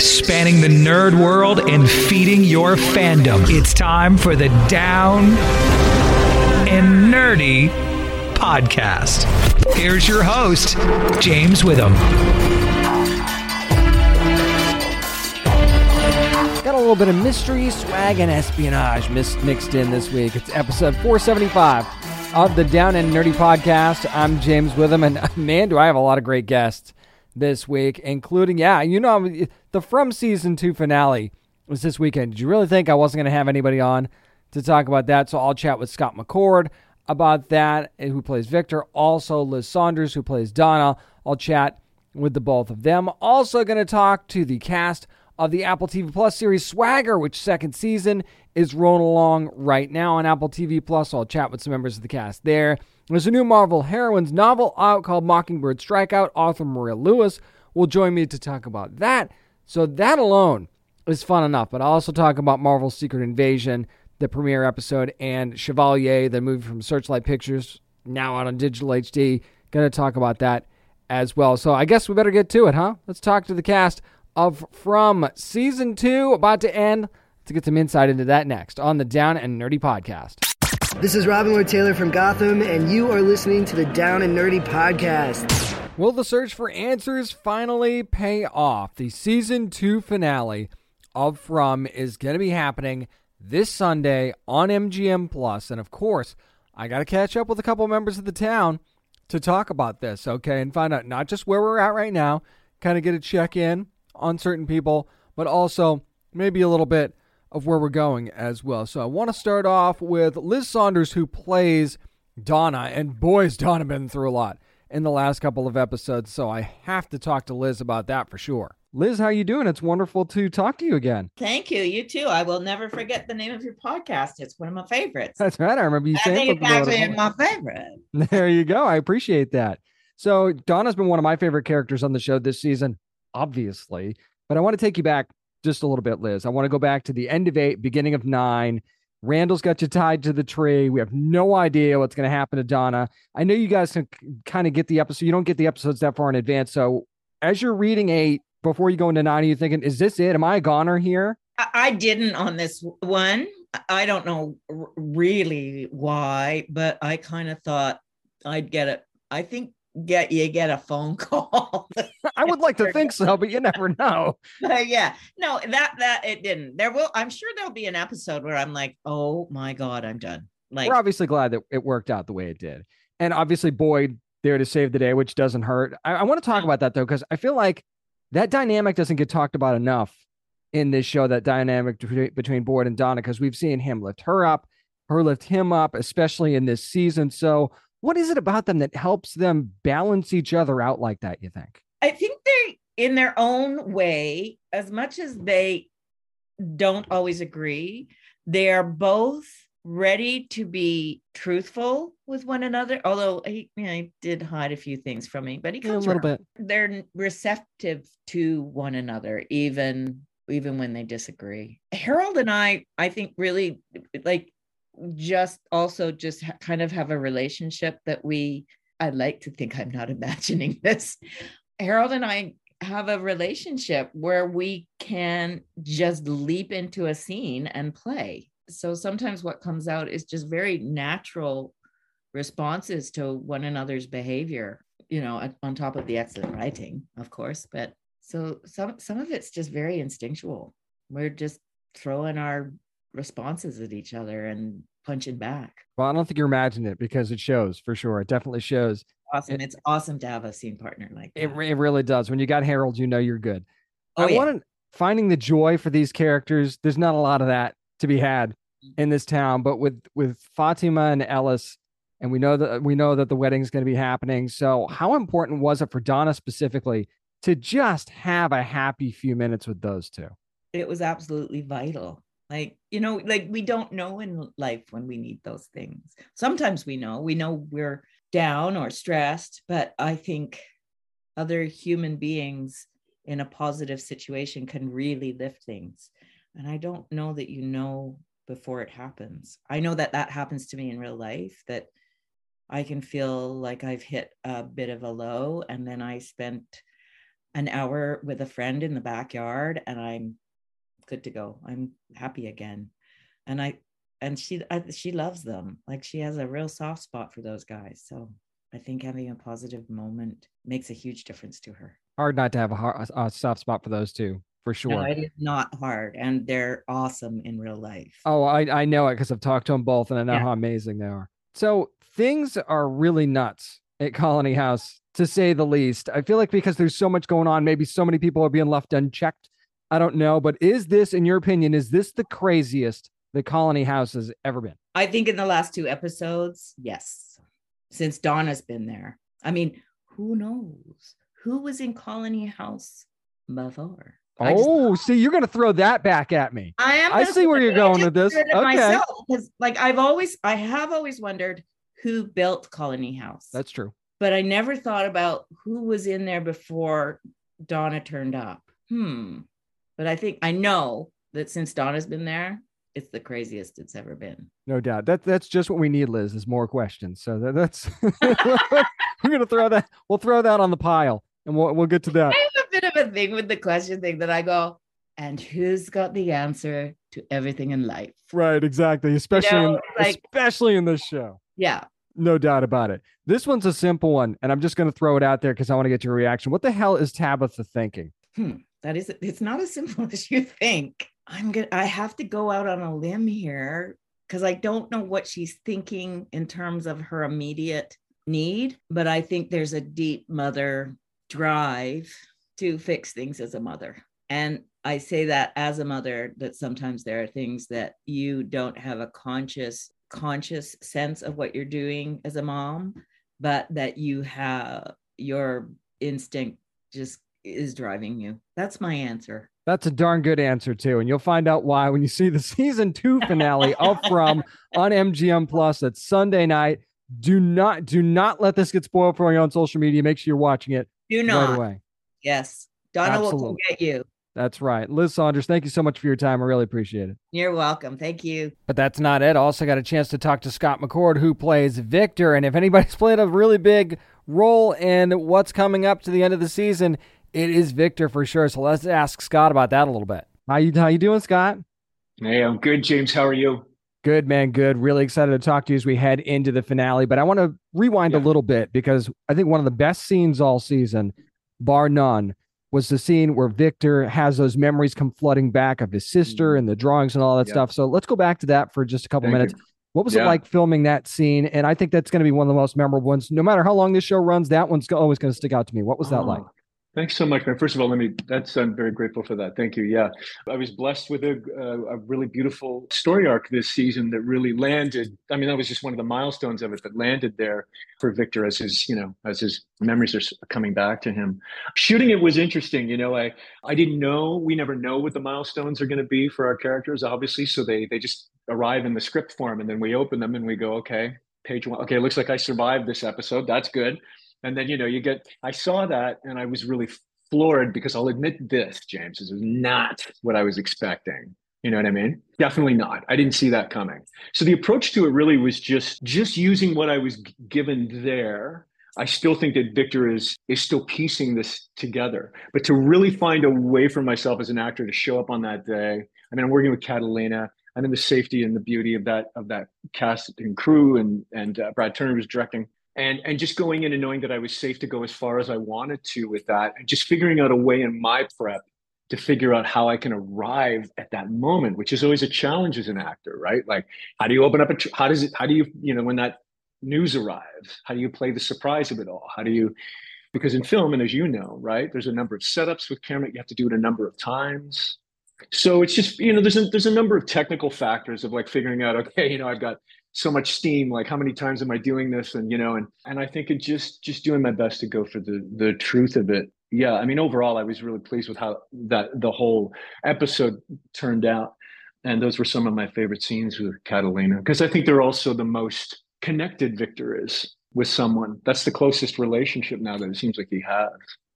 Spanning the nerd world and feeding your fandom. It's time for the Down and Nerdy podcast. Here's your host, James Witham. Got a little bit of mystery, swag, and espionage mixed in this week. It's episode 475 of the Down and Nerdy podcast. I'm James Witham, and man, do I have a lot of great guests this week, including, yeah, you know, the From Season 2 finale was this weekend. Did you really think I wasn't going to have anybody on to talk about that? So I'll chat with Scott McCord about that, who plays Victor. Also, Liz Saunders, who plays Donna. I'll chat with the both of them. Also, going to talk to the cast of the Apple TV Plus series Swagger, which second season is rolling along right now on Apple TV Plus. So I'll chat with some members of the cast there. There's a new Marvel heroines novel out called Mockingbird Strikeout. Author Maria Lewis will join me to talk about that. So that alone is fun enough. But I'll also talk about Marvel's Secret Invasion, the premiere episode, and Chevalier, the movie from Searchlight Pictures, now out on digital HD. Going to talk about that as well. So I guess we better get to it, huh? Let's talk to the cast of From season two, about to end. To get some insight into that next on the Down and Nerdy podcast. This is Robin Lord Taylor from Gotham, and you are listening to the Down and Nerdy podcast. Will the search for answers finally pay off? The season two finale of From is going to be happening this Sunday on MGM Plus, and of course, I got to catch up with a couple members of the town to talk about this, okay, and find out not just where we're at right now, kind of get a check in on certain people, but also maybe a little bit of where we're going as well. So I want to start off with Liz Saunders, who plays Donna, and boy's Donna been through a lot in the last couple of episodes. So I have to talk to Liz about that for sure. Liz, how you doing? It's wonderful to talk to you again. Thank you. You too. I will never forget the name of your podcast. It's one of my favorites. That's right. I remember you I saying think it's actually my favorite. There you go. I appreciate that. So Donna's been one of my favorite characters on the show this season, obviously. But I want to take you back just a little bit, Liz. I want to go back to the end of eight, beginning of nine. Randall's got you tied to the tree. We have no idea what's going to happen to Donna. I know you guys can kind of get the episode. You don't get the episodes that far in advance. So as you're reading eight, before you go into nine, are you thinking, is this it? Am I a goner here? I didn't on this one. I don't know really why, but I kind of thought I'd get it. I think get you get a phone call. I would like to think so, but you never know. Uh, yeah, no, that that it didn't. There will. I'm sure there'll be an episode where I'm like, oh my god, I'm done. Like we're obviously glad that it worked out the way it did, and obviously Boyd there to save the day, which doesn't hurt. I, I want to talk about that though because I feel like that dynamic doesn't get talked about enough in this show. That dynamic between Boyd and Donna because we've seen him lift her up, her lift him up, especially in this season. So what is it about them that helps them balance each other out like that, you think? I think they, in their own way, as much as they don't always agree, they are both ready to be truthful with one another. Although he, you know, he did hide a few things from me, but he comes yeah, a little around. bit. They're receptive to one another, even even when they disagree. Harold and I, I think, really like just also just kind of have a relationship that we i like to think i'm not imagining this. Harold and i have a relationship where we can just leap into a scene and play. So sometimes what comes out is just very natural responses to one another's behavior you know on top of the excellent writing of course but so some some of it's just very instinctual. We're just throwing our responses at each other and punching back. Well, I don't think you're imagining it because it shows for sure. It definitely shows. Awesome. It- it's awesome to have a scene partner like that. It, it really does. When you got Harold, you know you're good. Oh, I yeah. want to finding the joy for these characters. There's not a lot of that to be had mm-hmm. in this town, but with with Fatima and Ellis, and we know that we know that the wedding's going to be happening. So, how important was it for Donna specifically to just have a happy few minutes with those two? it was absolutely vital. Like, you know, like we don't know in life when we need those things. Sometimes we know, we know we're down or stressed, but I think other human beings in a positive situation can really lift things. And I don't know that you know before it happens. I know that that happens to me in real life that I can feel like I've hit a bit of a low and then I spent an hour with a friend in the backyard and I'm good to go. I'm happy again. And I and she I, she loves them. Like she has a real soft spot for those guys. So I think having a positive moment makes a huge difference to her. Hard not to have a, hard, a soft spot for those two, for sure. No, it is not hard, and they're awesome in real life. Oh, I, I know it because I've talked to them both and I know Yeah. how amazing they are. So things are really nuts at Colony House, to say the least. I feel like because there's so much going on, maybe so many people are being left unchecked. I don't know. But is this, in your opinion, is this the craziest the Colony House has ever been? I think in the last two episodes, yes, since Donna's been there. I mean, who knows who was in Colony House before? I just- Oh, see, you're going to throw that back at me. I am. I see where you're going with this. Okay. myself, like I've always, I have always wondered who built Colony House, That's true. but I never thought about who was in there before Donna turned up. Hmm. But I think I know that since Donna's been there, it's the craziest it's ever been. No doubt. That that's just what we need, Liz. Is more questions. So that, that's we're gonna throw that. We'll throw that on the pile, and we'll we'll get to that. I have a bit of a thing with the question thing that I go, and who's got the answer to everything in life? Right. Exactly. Especially know, in like- especially in this show. Yeah. No doubt about it. This one's a simple one, and I'm just gonna throw it out there because I want to get your reaction. What the hell is Tabitha thinking? Hmm. That is it's not as simple as you think. I'm gonna I have to go out on a limb here because I don't know what she's thinking in terms of her immediate need, but I think there's a deep mother drive to fix things as a mother. And I say that as a mother that sometimes there are things that you don't have a conscious conscious sense of what you're doing as a mom, but that you have your instinct just is driving you. That's my answer. That's a darn good answer too, and you'll find out why when you see the season two finale of From on MGM Plus. It's Sunday night. Do not do not let this get spoiled for you on social media. Make sure you're watching it Do right not. away. Yes. Donna will Absolutely. come get you. That's right. Liz Saunders, thank you so much for your time. I really appreciate it. You're welcome. Thank you. But that's not it. Also got a chance to talk to Scott McCord, who plays Victor. And if anybody's played a really big role in what's coming up to the end of the season, it is Victor for sure. So let's ask Scott about that a little bit. How you how you doing, Scott? Hey, I'm good, James. How are you? Good man, good. Really excited to talk to you as we head into the finale. But I want to rewind a little bit because I think one of the best scenes all season, bar none, was the scene where Victor has those memories come flooding back of his sister mm-hmm. and the drawings and all that Yeah. stuff. So let's go back to that for just a couple Thank minutes. you. What was it like filming that scene? And I think that's going to be one of the most memorable ones. No matter how long this show runs, that one's always going to stick out to me. What was that oh, like? Thanks so much, man. First of all, let me. That's I'm very grateful for that. Thank you. Yeah, I was blessed with a, a, a really beautiful story arc this season that really landed. I mean, that was just one of the milestones of it that landed there for Victor as his, you know, as his memories are coming back to him. Shooting it was interesting. You know, I I didn't know. We never know what the milestones are going to be for our characters, obviously. So they they just arrive in the script form, and then we open them and we go, okay, page one. Okay, it looks like I survived this episode. That's good. And then, you know, you get, I saw that and I was really floored because I'll admit this, James, this is not what I was expecting. You know what I mean? Definitely not. I didn't see that coming. So the approach to it really was just, just using what I was given there. I still think that Victor is is still piecing this together, but to really find a way for myself as an actor to show up on that day. I mean, I'm working with Catalina. I'm in the safety and the beauty of that of that cast and crew, and and uh, Brad Turner was directing and and just going in and knowing that I was safe to go as far as I wanted to with that, and just figuring out a way in my prep to figure out how I can arrive at that moment, which is always a challenge as an actor, right? Like, how do you open up a, tr- how does it, how do you, you know, when that news arrives, how do you play the surprise of it all? How do you, because in film, and as you know, right, there's a number of setups with camera, you have to do it a number of times. So it's just, you know, there's a, there's a number of technical factors of like figuring out, okay, you know, I've got so much steam, like how many times am I doing this? And, you know, and, and I think it just, just doing my best to go for the, the truth of it yeah, I mean, overall, I was really pleased with how that the whole episode turned out, and those were some of my favorite scenes with Catalina because I think they're also the most connected Victor is with someone. That's the closest relationship now that it seems like he has.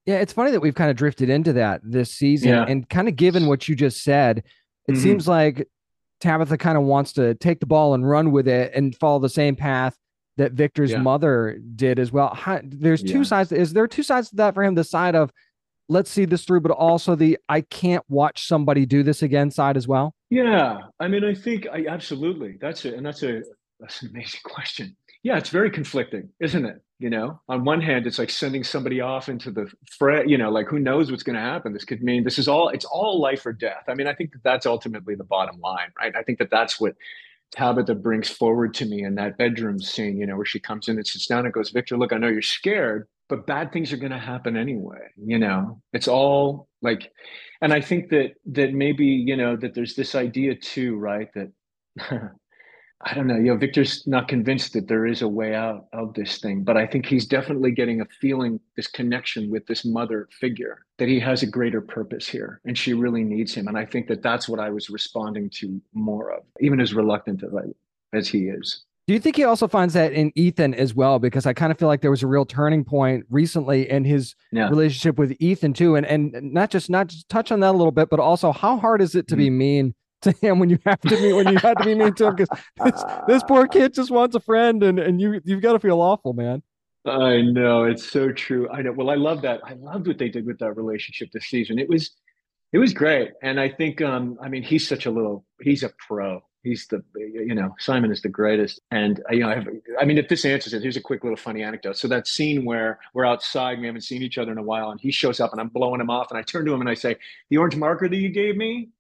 Yeah, it's funny that we've kind of drifted into that this season, yeah. and kind of given what you just said, it mm-hmm. seems like Tabitha kind of wants to take the ball and run with it and follow the same path that Victor's yeah. mother did as well. How, there's two yeah. sides. Is there two sides to that for him? The side of let's see this through, but also the I can't watch somebody do this again side as well. Yeah, I mean, I think I absolutely that's it, and that's a that's an amazing question. Yeah, it's very conflicting, isn't it? You know, on one hand, it's like sending somebody off into the fray. You know, like who knows what's going to happen? This could mean this is all. It's all life or death. I mean, I think that that's ultimately the bottom line, right? I think that that's what Tabitha brings forward to me in that bedroom scene, you know, where she comes in and sits down and goes, Victor, look, I know you're scared, but bad things are going to happen anyway. You know, it's all like, and I think that, that maybe, you know, that there's this idea too, right? That I don't know. You know, Victor's not convinced that there is a way out of this thing, but I think he's definitely getting a feeling, this connection with this mother figure, that he has a greater purpose here, and she really needs him. And I think that that's what I was responding to more of, even as reluctant as, I, as he is. Do you think he also finds that in Ethan as well? Because I kind of feel like there was a real turning point recently in his yeah. relationship with Ethan too, and and not just not just touch on that a little bit, but also how hard is it to mm-hmm. be mean to him when you have to be when you had to be mean to him because this, this poor kid just wants a friend and and you you've got to feel awful, man. I know it's so true. I know. Well, I love that. I loved what they did with that relationship this season. It was it was great, and I think um I mean he's such a little he's a pro. He's the you know Simon is the greatest, and uh, you know I, have, I mean if this answers it, here's a quick little funny anecdote. So that scene where we're outside, we haven't seen each other in a while, and he shows up, and I'm blowing him off, and I turn to him and I say, "The orange marker that you gave me,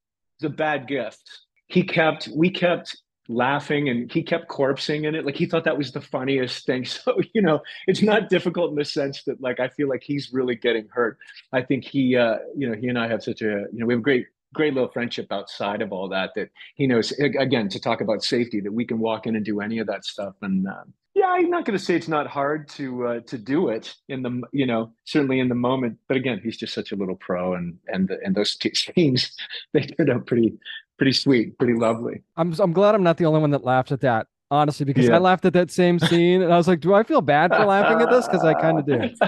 a bad gift. He kept, we kept laughing and he kept corpsing in it. Like he thought that was the funniest thing. So, you know, it's not difficult in the sense that like I feel like he's really getting hurt. I think he uh, you know, he and I have such a, you know, we have a great great little friendship outside of all that that he knows again to talk about safety that we can walk in and do any of that stuff. And um, yeah i'm not going to say it's not hard to uh, to do it in the you know certainly in the moment. But again he's just such a little pro and and and those two scenes they turned out pretty pretty sweet pretty lovely. I'm i'm glad i'm not the only one that laughed at that honestly because yeah. i laughed at that same scene and i was like do i feel bad for laughing at this? Because i kind of did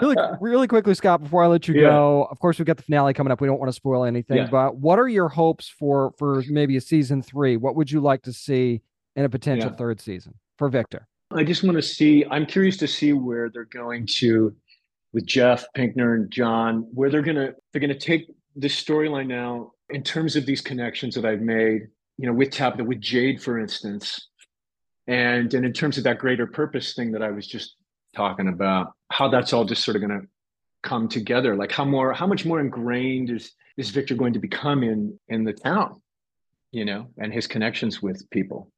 really, really quickly, Scott, before I let you yeah. go, of course, we've got the finale coming up. We don't want to spoil anything, yeah. but what are your hopes for for maybe a season three? What would you like to see in a potential yeah. third season for Victor? I just want to see. I'm curious to see where they're going to with Jeff Pinkner and John. Where they're gonna they're gonna take this storyline now in terms of these connections that I've made. You know, with Tabitha, with Jade, for instance, and and in terms of that greater purpose thing that I was just talking about, how that's all just sort of going to come together. Like how more, how much more ingrained is is Victor going to become in in the town, you know, and his connections with people.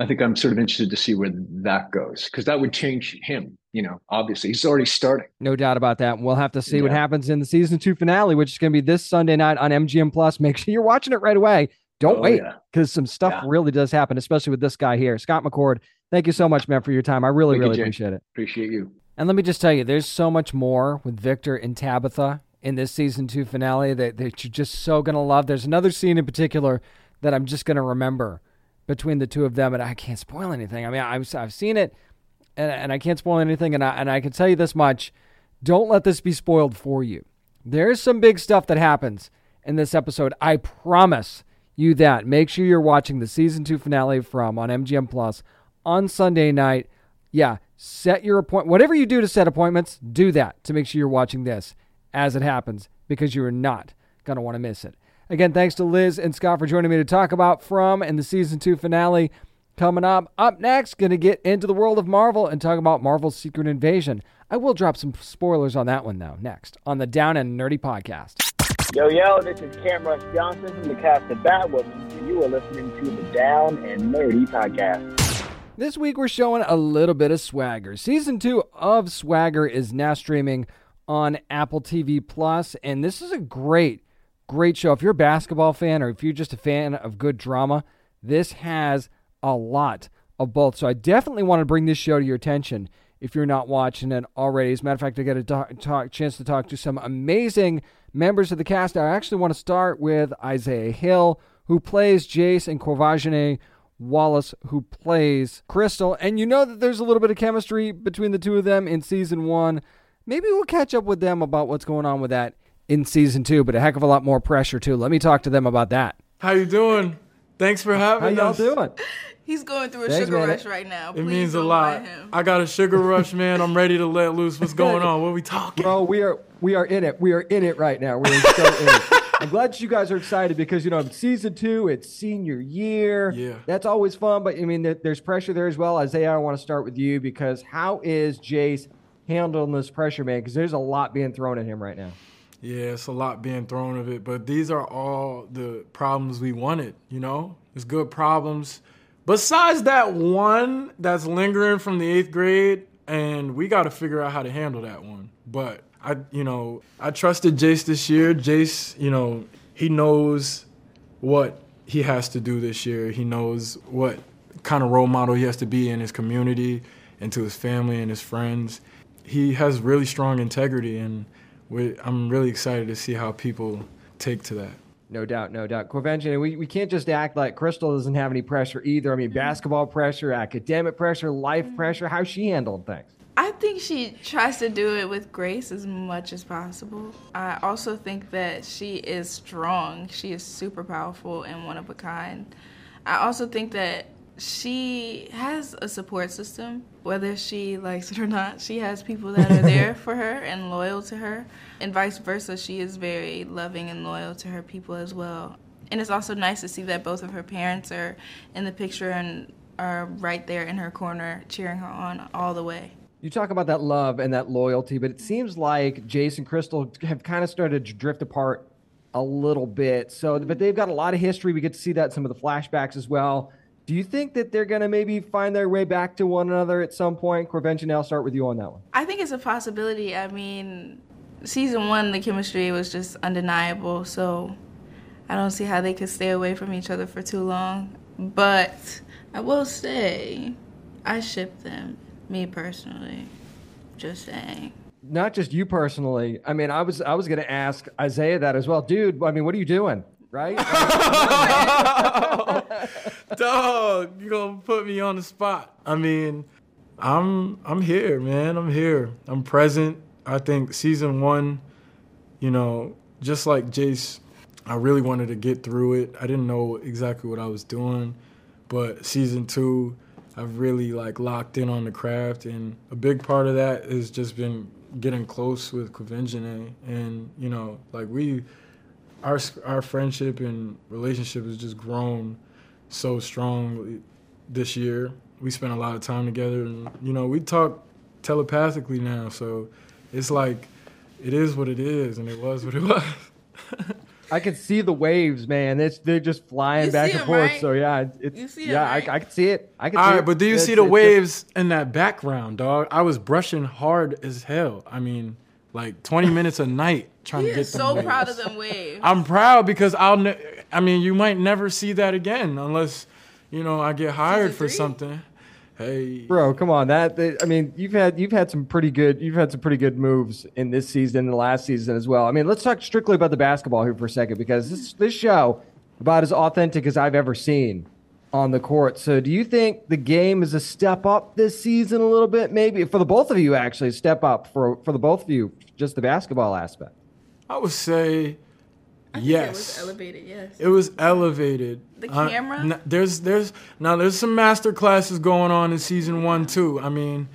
I think I'm sort of interested to see where that goes because that would change him. You know, obviously he's already starting. No doubt about that. We'll have to see yeah. what happens in the season two finale, which is going to be this Sunday night on MGM Plus. Make sure you're watching it right away. Don't oh, wait because yeah. some stuff yeah. really does happen, especially with this guy here, Scott McCord. Thank you so much, man, for your time. I really, Thank really you, appreciate it. Appreciate you. And let me just tell you, there's so much more with Victor and Tabitha in this season two finale that, that you're just so going to love. There's another scene in particular that I'm just going to remember between the two of them, and I can't spoil anything. I mean, I've, I've seen it, and, and I can't spoil anything, and I, and I can tell you this much don't let this be spoiled for you. There's some big stuff that happens in this episode. I promise you that. Make sure you're watching the season two finale from on MGM Plus on Sunday night. Yeah, set your appointment. Whatever you do to set appointments, do that to make sure you're watching this as it happens because you are not going to want to miss it. Again, thanks to Liz and Scott for joining me to talk about From and the season two finale coming up. Up next, going to get into the world of Marvel and talk about Marvel's Secret Invasion. I will drop some spoilers on that one, though, next on the Down and Nerdy podcast. Yo, yo, this is Camrus Johnson from the cast of Batwoman, and you are listening to the Down and Nerdy Podcast. This week we're showing a little bit of Swagger. Season two of Swagger is now streaming on Apple TV Plus, and this is a great, great show. If you're a basketball fan or if you're just a fan of good drama, this has a lot of both. So I definitely want to bring this show to your attention if you're not watching it already. As a matter of fact, I got a talk, talk, chance to talk to some amazing members of the cast. I actually want to start with Isaiah Hill, who plays Jace, and Quvenzhané Wallis, who plays Crystal. And you know that there's a little bit of chemistry between the two of them in season one. Maybe we'll catch up with them about what's going on with that in season two, but a heck of a lot more pressure too. Let me talk to them about that. How you doing? Thanks for having How y'all us. doing? He's going through a Thanks, sugar man. rush right now. It means a don't lot. him. I got a sugar rush, man. I'm ready to let loose. What's going on? What are we talking? Bro, we are we are in it. We are in it right now. We are so in it. I'm glad you guys are excited because you know season two, it's senior year. Yeah. that's always fun. But I mean, there's pressure there as well. Isaiah, I want to start with you because how is Jace handling this pressure, man? Because there's a lot being thrown at him right now. Yeah, it's a lot being thrown of it, but these are all the problems we wanted. You know, it's good problems. Besides that one that's lingering from the eighth grade, and we got to figure out how to handle that one. But I, you know, I trusted Jace this year. Jace, you know, he knows what he has to do this year. He knows what kind of role model he has to be in his community and to his family and his friends. He has really strong integrity, and we, I'm really excited to see how people take to that. No doubt, no doubt. Quvenzhané, we, we can't just act like Crystal doesn't have any pressure either. I mean, mm-hmm. basketball pressure, academic pressure, life mm-hmm. pressure. how she handled things? I think she tries to do it with grace as much as possible. I also think that she is strong. She is super powerful and one of a kind. I also think that she has a support system, whether she likes it or not. She has people that are there for her and loyal to her, and vice versa. She is very loving and loyal to her people as well. And it's also nice to see that both of her parents are in the picture and are right there in her corner cheering her on all the way. You talk about that love and that loyalty, but it mm-hmm. seems like Jason Crystal have kind of started to drift apart a little bit. So, but mm-hmm. they've got a lot of history. We get to see that in some of the flashbacks as well. Do you think that they're going to maybe find their way back to one another at some point? Quvenzhané, I'll start with you on that one. I think it's a possibility. I mean, season one, the chemistry was just undeniable. So I don't see how they could stay away from each other for too long. But I will say, I ship them, me personally. Just saying. Not just you personally. I mean, I was I was going to ask Isaiah that as well, dude. I mean, what are you doing? Right? Dog, you gonna put me on the spot. I mean, I'm I'm here, man. I'm here. I'm present. I think season one, you know, just like Jace, I really wanted to get through it. I didn't know exactly what I was doing, but season two, I've really like locked in on the craft, and a big part of that has just been getting close with Quvenzhané, and you know, like we, our our friendship and relationship has just grown so strong this year. We spent a lot of time together, and you know, we talk telepathically now. So it's like it is what it is, and it was what it was. I can see the waves, man. It's they're just flying You back and it, forth. right? So yeah, it's You see it, yeah, right? I, I can see it. I can. All see right, it. but do you It's- see the it's- waves in that background, dog? I was brushing hard as hell. I mean, like 20 minutes a night trying He to get is them so waves. proud of them waves. I'm proud because I'll. Ne- I mean, you might never see that again unless, you know, I get hired for something. Hey, Bro, come on. That that- I mean, you've had you've had some pretty good you've had some pretty good moves in this season and the last season as well. I mean, let's talk strictly about the basketball here for a second because this this show about as authentic as I've ever seen on the court. So, do you think the game is a step up this season a little bit maybe for the both of you actually a step up for for the both of you just the basketball aspect? I would say, yes. It was elevated, yes. It was elevated. The Uh, camera? n- there's there's now there's some master classes going on in season one too. I mean,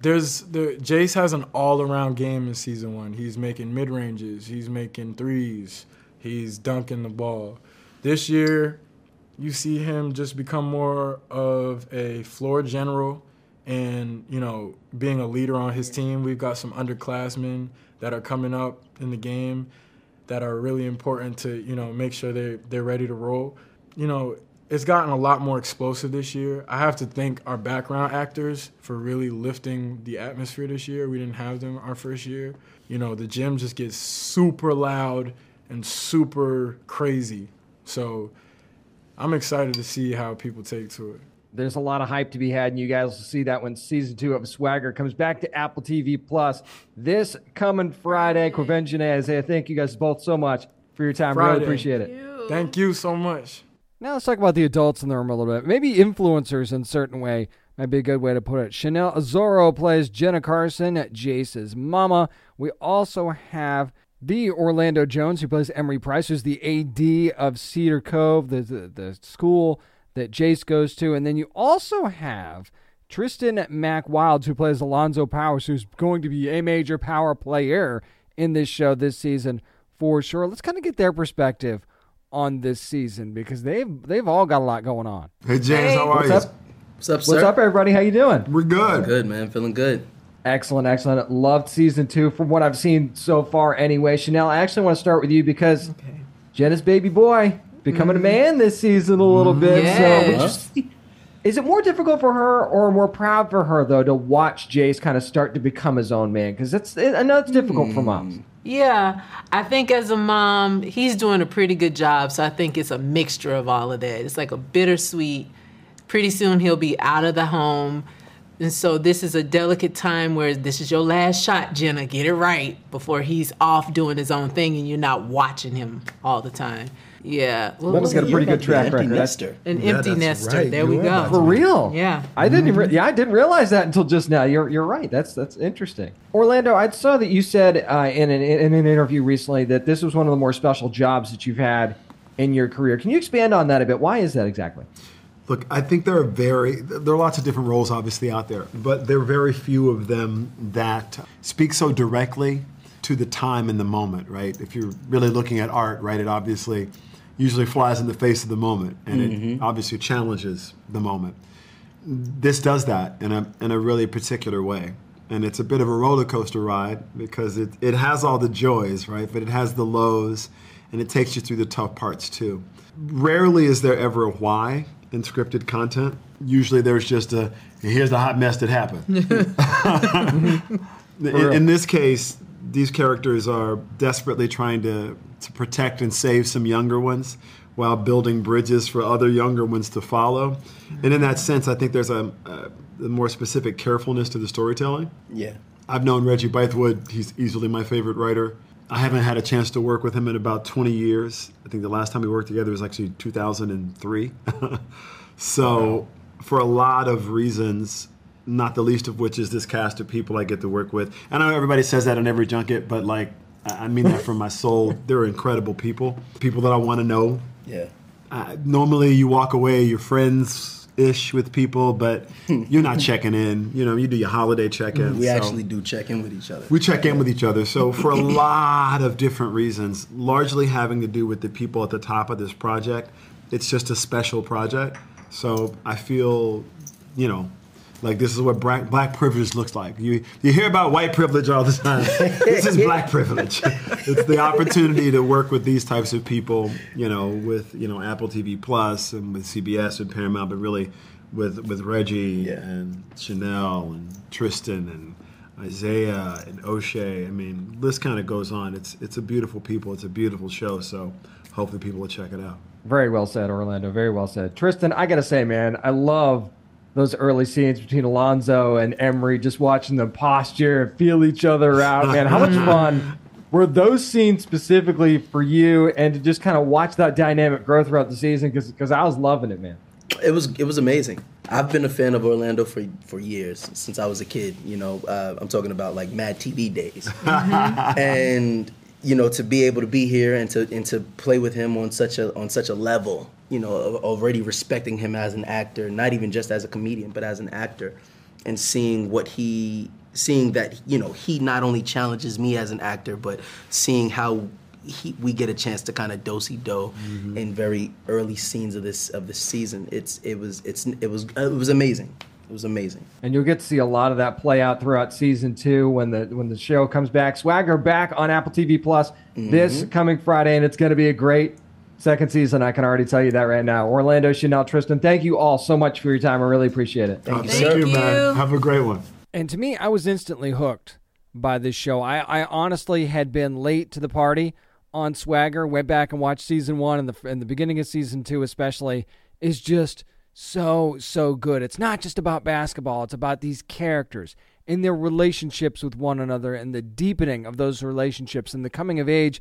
there's the Jace has an all around game in season one. He's making mid ranges. He's making threes. He's dunking the ball. This year, you see him just become more of a floor general and you know being a leader on his team. We've got some underclassmen that are coming up in the game that are really important to you know make sure they they're ready to roll. You know, it's gotten a lot more explosive this year. I have to thank our background actors for really lifting the atmosphere this year. We didn't have them our first year. You know, the gym just gets super loud and super crazy. So I'm excited to see how people take to it. There's a lot of hype to be had, and you guys will see that when season two of Swagger comes back to Apple TV Plus this coming Friday. Quvenzhané Isaiah, thank you guys both so much for your time. Friday. Really appreciate it. Thank you so much. Now let's talk about the adults in the room a little bit. Maybe influencers in a certain way might be a good way to put it. Shinelle Azoroh plays Jenna Carson, Jace's mama. We also have the Orlando Jones, who plays Emory Price, who's the AD of Cedar Cove, the, the, the school that Jace goes to. And then you also have Tristan Mack Wilds, who plays Alonzo Powers, who's going to be a major power player in this show this season for sure. Let's kind of get their perspective on this season because they've they've all got a lot going on. Hey James, how are What's you? up? What's up, sir? What's up, everybody? How you doing? We're good. Good, man. Feeling good. Excellent, excellent. Loved season two from what I've seen so far. Anyway, Shinelle, I actually want to start with you because Jenna's baby boy becoming a mm. man this season a little mm, bit. Yes. So, is, is it more difficult for her or more proud for her though to watch Jace kind of start to become his own man? Because it's I know it's difficult for hmm. moms. Yeah, I think as a mom, he's doing a pretty good job. So I think it's a mixture of all of that. It's like a bittersweet. Pretty soon he'll be out of the home. And so this is a delicate time where this is your last shot, Jenna. Get it right before he's off doing his own thing and you're not watching him all the time. Yeah. Well, Lemon's got a pretty good track record. That's- An Yeah, empty that's nester. right. There You we go. For real? Yeah. I didn't even, yeah, I didn't realize that until just now. You're you're right. That's that's interesting. Orlando, I saw that you said uh, in an in an interview recently that this was one of the more special jobs that you've had in your career. Can you expand on that a bit? Why is that exactly? Look, I think there are very there are lots of different roles obviously out there, but there are very few of them that speak so directly to the time and the moment, right? If you're really looking at art, right, it obviously usually flies in the face of the moment and it mm-hmm. obviously challenges the moment. This does that in a in a really particular way. And it's a bit of a roller coaster ride because it, it has all the joys, right? But it has the lows and it takes you through the tough parts too. Rarely is there ever a why in scripted content. Usually there's just a here's the hot mess that happened. in, in this case, these characters are desperately trying to, to protect and save some younger ones while building bridges for other younger ones to follow. And in that sense, I think there's a, a, a more specific carefulness to the storytelling. Yeah. I've known Reggie Bythewood. He's easily my favorite writer. I haven't had a chance to work with him in about 20 years. I think the last time we worked together was actually 2003. so, for a lot of reasons, not the least of which is this cast of people I get to work with. I know everybody says that in every junket, but like, I mean that from my soul. They're incredible people, people that I want to know. Yeah. Normally, you walk away, you're friends ish with people, but you're not checking in. You know, you do your holiday check in. We actually do check in with each other. We check in with each other. So, for a lot of different reasons, largely having to do with the people at the top of this project, it's just a special project. So, I feel, you know, like this is what black, black privilege looks like. You you hear about white privilege all the time. this is black privilege. it's the opportunity to work with these types of people, you know, with you know Apple TV Plus and with CBS and Paramount, but really with with Reggie and Shinelle and Tristan and Isaiah and O'Shea. I mean, this kind of goes on. It's it's a beautiful people. It's a beautiful show. So hopefully people will check it out. Very well said, Orlando. Very well said. Tristan, I got to say, man, I love those early scenes between Alonzo and Emory, just watching them posture, and feel each other out. Man, how much fun were those scenes specifically for you and to just kind of watch that dynamic grow throughout the season? Because I was loving it, man. It was it was amazing. I've been a fan of Orlando for for years since I was a kid. You know, uh, I'm talking about like Mad TV days, and you know to be able to be here and to and to play with him on such a on such a level. You know, already respecting him as an actor, not even just as a comedian, but as an actor, and seeing what he seeing that you know he not only challenges me as an actor, but seeing how he, we get a chance to kind of dosey do mm-hmm. in very early scenes of this of this season. It's it was it's it was it was amazing. It It was amazing. And you'll get to see a lot of that play out throughout season two when the when the show comes back. Swagger back on Apple TV Plus this Mhm. coming Friday, and it's going to be a great second season. I can already tell you that right now. Orlando, Shinelle, Tristan, thank you all so much for your time. I really appreciate it. Thank you, Thank you, man. Have a great one. And to me, I was instantly hooked by this show. I, I honestly had been late to the party on Swagger. Went back and watched season one and the and the beginning of season two, especially, is just so so good. It's not just about basketball. It's about these characters and their relationships with one another and the deepening of those relationships and the coming of age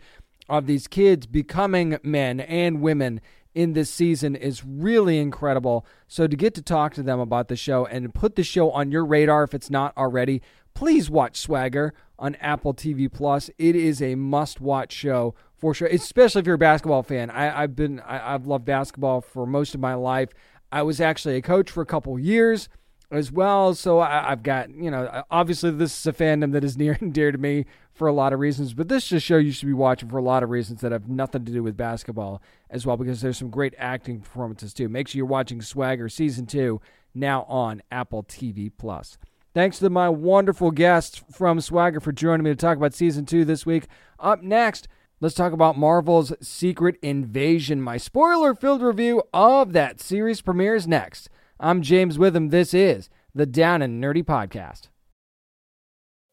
of these kids becoming men and women in this season is really incredible. So to get to talk to them about the show and put the show on your radar if it's not already, please watch Swagger on Apple TV Plus. It is a must-watch show for sure, especially if you're a basketball fan. I, I've been I, I've loved basketball for most of my life. I was actually a coach for a couple years as well. So I, I've got, you know, obviously this is a fandom that is near and dear to me for a lot of reasons, but this is a show you should be watching for a lot of reasons that have nothing to do with basketball as well, because there's some great acting performances too. Make sure you're watching Swagger Season 2 now on Apple TV Plus. Thanks to my wonderful guests from Swagger for joining me to talk about Season 2 this week. Up next, Let's talk about Marvel's Secret Invasion. My spoiler filled review of that series premieres next. I'm James Witham. This is the Down and Nerdy Podcast.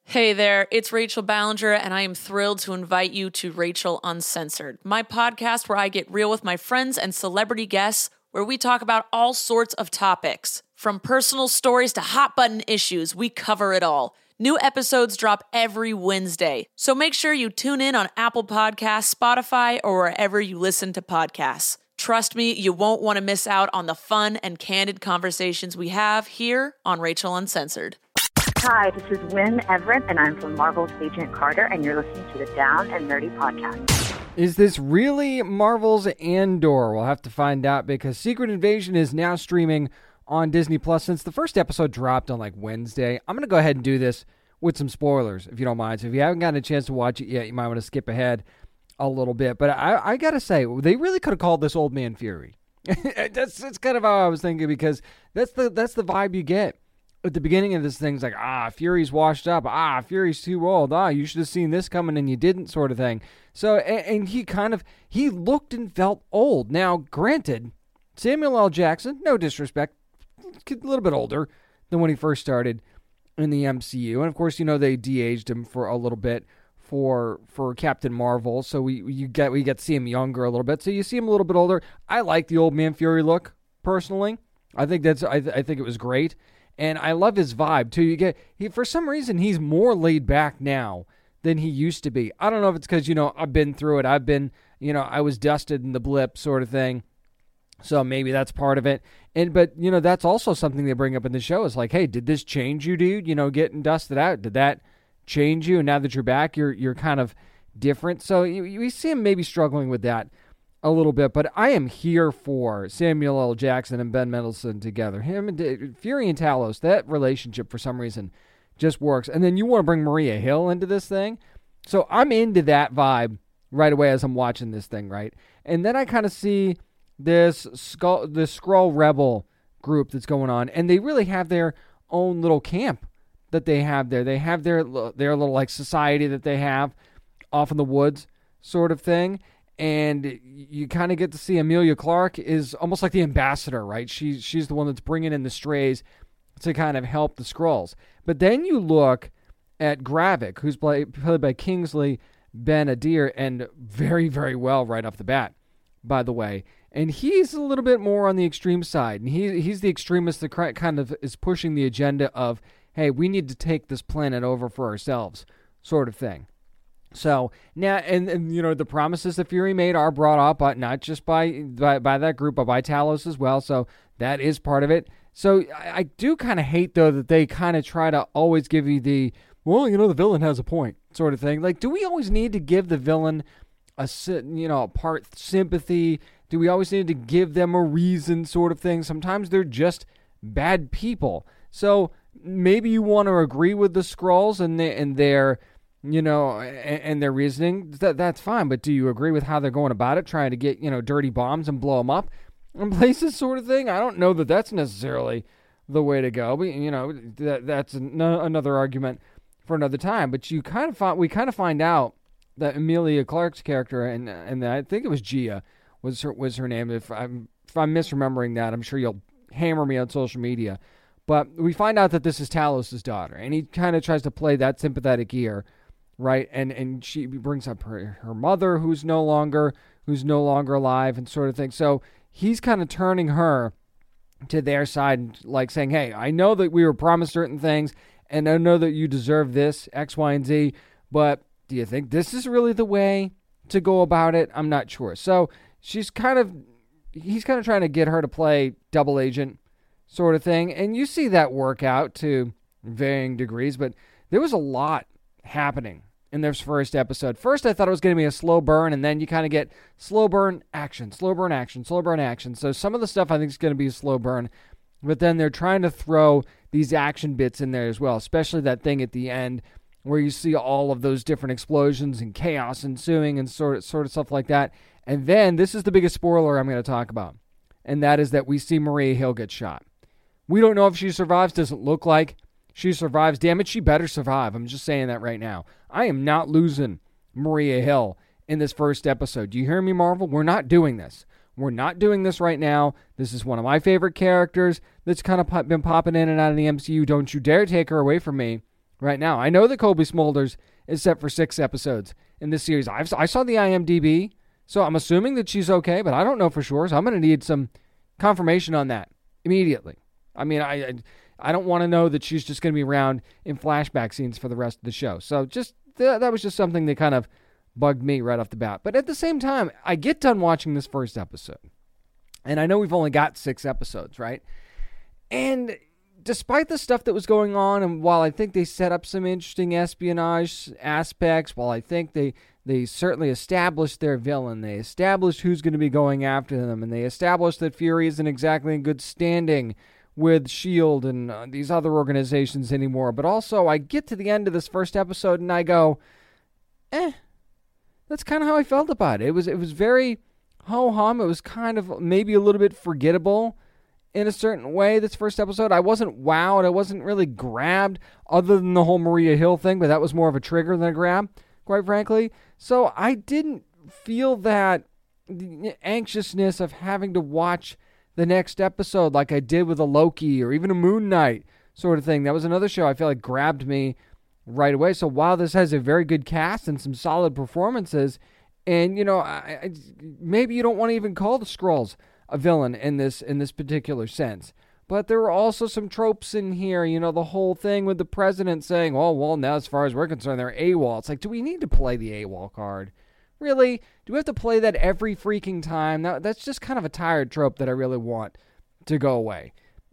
Hey there, it's Rachel Ballinger, and I am thrilled to invite you to Rachel Uncensored, my podcast where I get real with my friends and celebrity guests, where we talk about all sorts of topics. From personal stories to hot button issues, we cover it all. New episodes drop every Wednesday, so make sure you tune in on Apple Podcasts, Spotify, or wherever you listen to podcasts. Trust me, you won't want to miss out on the fun and candid conversations we have here on Rachel Uncensored. Hi, this is Wynn Everett, and I'm from Marvel's Agent Carter, and you're listening to the Down and Nerdy Podcast. Is this really Marvel's Andor? We'll have to find out because Secret Invasion is now streaming on Disney Plus since the first episode dropped on like Wednesday. I'm going to go ahead and do this with some spoilers if you don't mind. So if you haven't gotten a chance to watch it yet, you might want to skip ahead a little bit. But I, I got to say, they really could have called this Old Man Fury. that's that's kind of how I was thinking because that's the that's the vibe you get at the beginning of this thing's like ah Fury's washed up ah Fury's too old ah you should have seen this coming and you didn't sort of thing so and, and he kind of he looked and felt old now granted Samuel L Jackson no disrespect a little bit older than when he first started in the MCU and of course you know they de-aged him for a little bit for for Captain Marvel. So we you get we get to see him younger a little bit. So you see him a little bit older. I like the old man Fury look personally. I think that's I, I think it was great. And I love his vibe too. You get he for some reason he's more laid back now than he used to be. I don't know if it's because you know I've been through it. I've been you know I was dusted in the blip sort of thing, so maybe that's part of it. And but you know that's also something they bring up in the show is like, hey, did this change you, dude? You know, getting dusted out, did that change you? And now that you're back, you're you're kind of different. So you see him maybe struggling with that a little bit, but I am here for Samuel L. Jackson and Ben Mendelsohn together. Him and Fury and Talos, that relationship for some reason just works. And then you want to bring Maria Hill into this thing. So I'm into that vibe right away as I'm watching this thing, right? And then I kind of see this skull, this Skrull Rebel group that's going on, and they really have their own little camp that they have there. They have their their little like society that they have off in the woods, sort of thing and you kind of get to see Emilia Clarke is almost like the ambassador, right? She's she's the one that's bringing in the strays to kind of help the Skrulls. But then you look at Gravik, who's play, played by Kingsley Ben-Adir, and very very well right off the bat, by the way. And he's a little bit more on the extreme side, and he he's the extremist that kind of is pushing the agenda of, hey, we need to take this planet over for ourselves, sort of thing. So now, and, and you know, the promises that Fury made are brought up, but not just by, by by that group, but by Talos as well. So that is part of it. So I, I do kind of hate though that they kind of try to always give you the well, you know, the villain has a point sort of thing. Like, do we always need to give the villain a you know a part sympathy? Do we always need to give them a reason, sort of thing? Sometimes they're just bad people. So maybe you want to agree with the Skrulls and and their you know, and, and, their reasoning, that that's fine. But do you agree with how they're going about it, trying to get you know dirty bombs and blow them up in places, sort of thing? I don't know that that's necessarily the way to go. But you know that that's an- another argument for another time. But you kind of find we kind of find out that Emilia Clarke's character and and I think it was Gia was her was her name. If I'm if I'm misremembering that, I'm sure you'll hammer me on social media. But we find out that this is Talos's daughter, and he kind of tries to play that sympathetic ear, right? And and she brings up her her mother, who's no longer who's no longer alive, and sort of thing. So he's kind of turning her to their side, like saying, "Hey, I know that we were promised certain things, and I know that you deserve this X, Y, and Z, but do you think this is really the way to go about it? I'm not sure." So she's kind of he's kind of trying to get her to play double agent sort of thing. And you see that work out to varying degrees, but there was a lot happening in this first episode. First, I thought it was going to be a slow burn, and then you kind of get slow burn action, slow burn action, slow burn action. So some of the stuff I think is going to be a slow burn, but then they're trying to throw these action bits in there as well, especially that thing at the end where you see all of those different explosions and chaos ensuing and sort of, sort of stuff like that. And then this is the biggest spoiler I'm going to talk about, and that is that we see Maria Hill get shot. We don't know if she survives. Doesn't look like she survives. Damn it, she better survive. I'm just saying that right now. I am not losing Maria Hill in this first episode. Do you hear me, Marvel? We're not doing this. We're not doing this right now. This is one of my favorite characters that's kind of been popping in and out of the MCU. Don't you dare take her away from me right now. I know that Cobie Smulders is set for six episodes in this series. I've, I saw the IMDb, so I'm assuming that she's okay, but I don't know for sure. So I'm going to need some confirmation on that immediately. I mean, I I, I don't want to know that she's just going to be around in flashback scenes for the rest of the show. So just th- that was just something that kind of bugged me right off the bat. But at the same time, I get done watching this first episode, and I know we've only got six episodes, right? And despite the stuff that was going on, and while I think they set up some interesting espionage aspects, while I think they they certainly established their villain, they established who's going to be going after them, and they established that Fury isn't exactly in good standing with Shield and uh, these other organizations anymore. But also, I get to the end of this first episode and I go, eh. That's kind of how I felt about it. It was it was very ho hum. It was kind of maybe a little bit forgettable in a certain way. This first episode, I wasn't wowed. I wasn't really grabbed, other than the whole Maria Hill thing. But that was more of a trigger than a grab, quite frankly. So I didn't feel that anxiousness of having to watch the next episode like I did with a Loki or even a Moon Knight sort of thing. That was another show I feel like grabbed me right away. So while this has a very good cast and some solid performances, and you know, I, I, maybe you don't want to even call the Skrulls a villain in this in this particular sense. But there were also some tropes in here, you know, the whole thing with the president saying, "Oh, well, now as far as we're concerned, they're AWOL." It's like, do we need to play the AWOL card? Really? Do we have to play that every freaking time? That, that's just kind of a tired trope that I really want to go away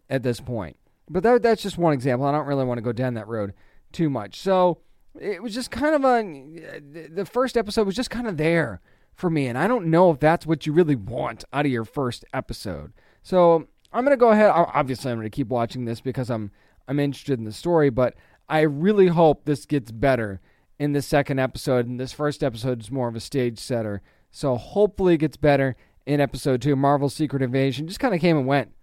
at this point. But that, that's just one example. I don't really want to go down that road too much. So it was just kind of a. The first episode was just kind of there for me. And I don't know if that's what you really want out of your first episode. So I'm going to go ahead. Obviously, I'm going to keep watching this because I'm, I'm interested in the story. But I really hope this gets better in the second episode, and this first episode is more of a stage setter. So hopefully it gets better in episode two. Marvel's Secret Invasion just kind of came and went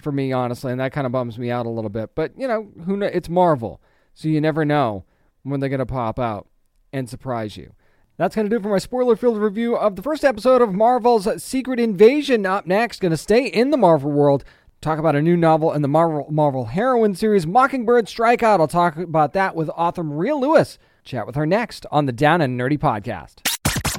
for me, honestly, and that kind of bums me out a little bit. But you know, who? It's Marvel, so you never know when they're gonna pop out and surprise you. That's going to do for my spoiler filled review of the first episode of Marvel's Secret Invasion. Up next, going to stay in the Marvel world, talk about a new novel in the Marvel Marvel heroine series, Mockingbird Strikeout. I'll talk about that with author Maria Lewis. Chat with her next on the Down and Nerdy podcast.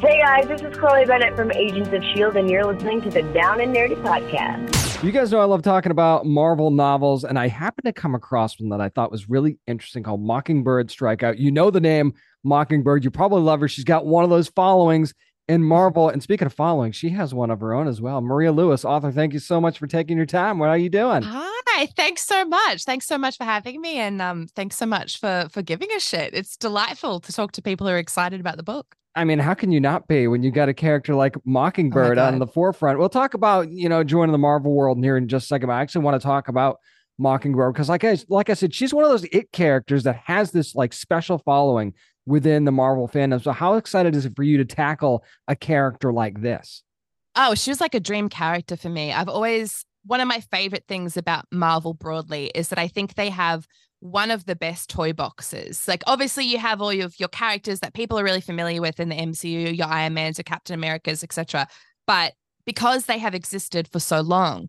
Hey guys, this is Chloe Bennet from Agents of S.H.I.E.L.D., and you're listening to the Down and Nerdy podcast. You guys know I love talking about Marvel novels, and I happened to come across one that I thought was really interesting called Mockingbird Strikeout. You know the name Mockingbird. You probably love her. She's got one of those followings in Marvel. And speaking of following, she has one of her own as well. Maria Lewis, author, thank you so much for taking your time. What are you doing? Hi. Thanks so much. Thanks so much for having me, and um, thanks so much for for giving a shit. It's delightful to talk to people who are excited about the book. I mean, how can you not be when you got a character like Mockingbird oh on the forefront? We'll talk about you know joining the Marvel world here in just a second. But I actually want to talk about Mockingbird because, like I like I said, she's one of those it characters that has this like special following within the Marvel fandom. So, how excited is it for you to tackle a character like this? Oh, she was like a dream character for me. I've always one of my favorite things about Marvel broadly is that I think they have one of the best toy boxes. Like obviously you have all of your characters that people are really familiar with in the MCU, your Iron Mans, your Captain Americas, etc. But because they have existed for so long,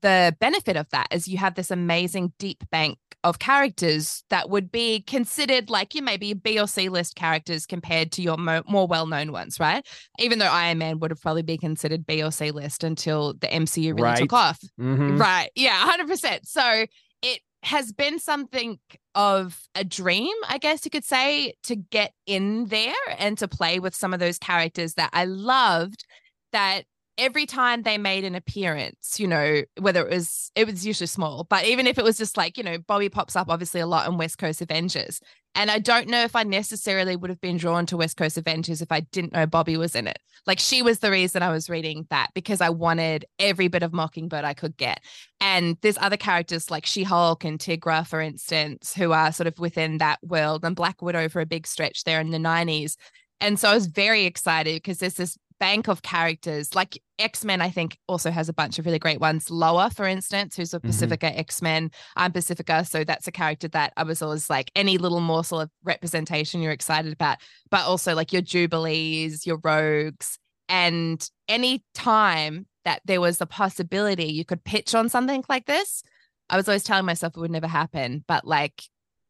the benefit of that is you have this amazing deep bank of characters that would be considered like you maybe B or C list characters compared to your mo- more well known ones, right? Even though Iron Man would have probably been considered B or C list until the MCU really Right. took off. Mhm. Right. Yeah, 100%. So it has been something of a dream, I guess you could say, to get in there and to play with some of those characters that I loved that every time they made an appearance, you know, whether it was it was usually small, but even if it was just like, you know, Bobbi pops up obviously a lot in West Coast Avengers. And I don't know if I necessarily would have been drawn to West Coast Avengers if I didn't know Bobbi was in it. Like she was the reason I was reading that because I wanted every bit of Mockingbird I could get. And there's other characters like She-Hulk and Tigra, for instance, who are sort of within that world, and Black Widow for a big stretch there in the 90s. And so I was very excited because there's this bank of characters. Like X Men, I think also has a bunch of really great ones. Loa, for instance, who's a Mhm. Pasifika X Men. I'm Pasifika, so that's a character that I was always like any little morsel of representation you're excited about. But also like your Jubilees, your Rogues, and any time that there was the possibility you could pitch on something like this, I was always telling myself it would never happen. But like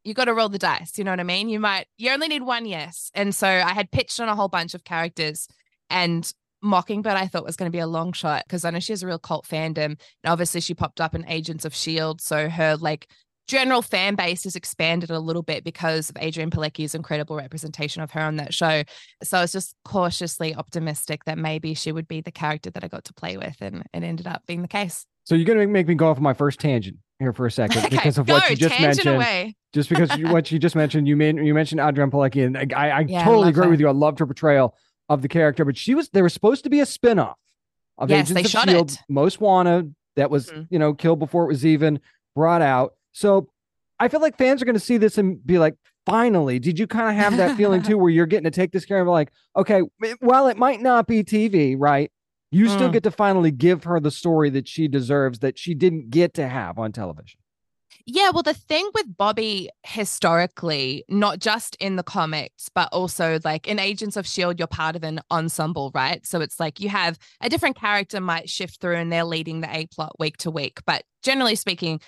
you got to roll the dice. You know what I mean? You might, you only need one yes. And so I had pitched on a whole bunch of characters and Mockingbird I thought was going to be a long shot because I know she has a real cult fandom. And obviously she popped up in Agents of S.H.I.E.L.D. So her like general fan base has expanded a little bit because of Adrianne Palicki's incredible representation of her on that show. So I was just cautiously optimistic that maybe she would be the character that I got to play with and it ended up being the case. So you're gonna make me go off on my first tangent here for a second Okay, because of go, what you just mentioned. away. Just because you, what you just mentioned, you made you mentioned Adrianne Palicki, and I, I Yeah, totally love agree her. with you. I loved her portrayal of the character, but she was there was supposed to be a spinoff of Yes, Agents they of Shield, it. Most Wanted, that was Mhm. you know killed before it was even brought out. So I feel like fans are going to see this and be like, finally, did you kind of have that feeling too, where you're getting to take this care of like, okay, while it might not be TV, right? You still Mm. get to finally give her the story that she deserves that she didn't get to have on television. Yeah, well, the thing with Bobbi historically, not just in the comics, but also like in Agents of S.H.I.E.L.D., you're part of an ensemble, right? So it's like you have a different character might shift through and they're leading the A plot week to week. But generally speaking,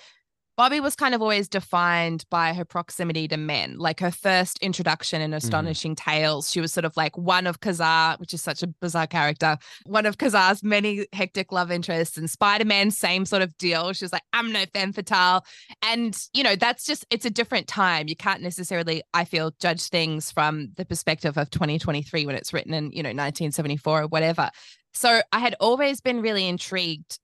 Bobbi was kind of always defined by her proximity to men. Like her first introduction in mm-hmm. Astonishing Tales, she was sort of like one of Ka-Zar, which is such a bizarre character, one of Ka-Zar's many hectic love interests. And Spider Man, same sort of deal. She was like, I'm no femme fatale. And, you know, that's just, it's a different time. You can't necessarily, I feel, judge things from the perspective of 2023 when it's written in, you know, 1974 or whatever. So I had always been really intrigued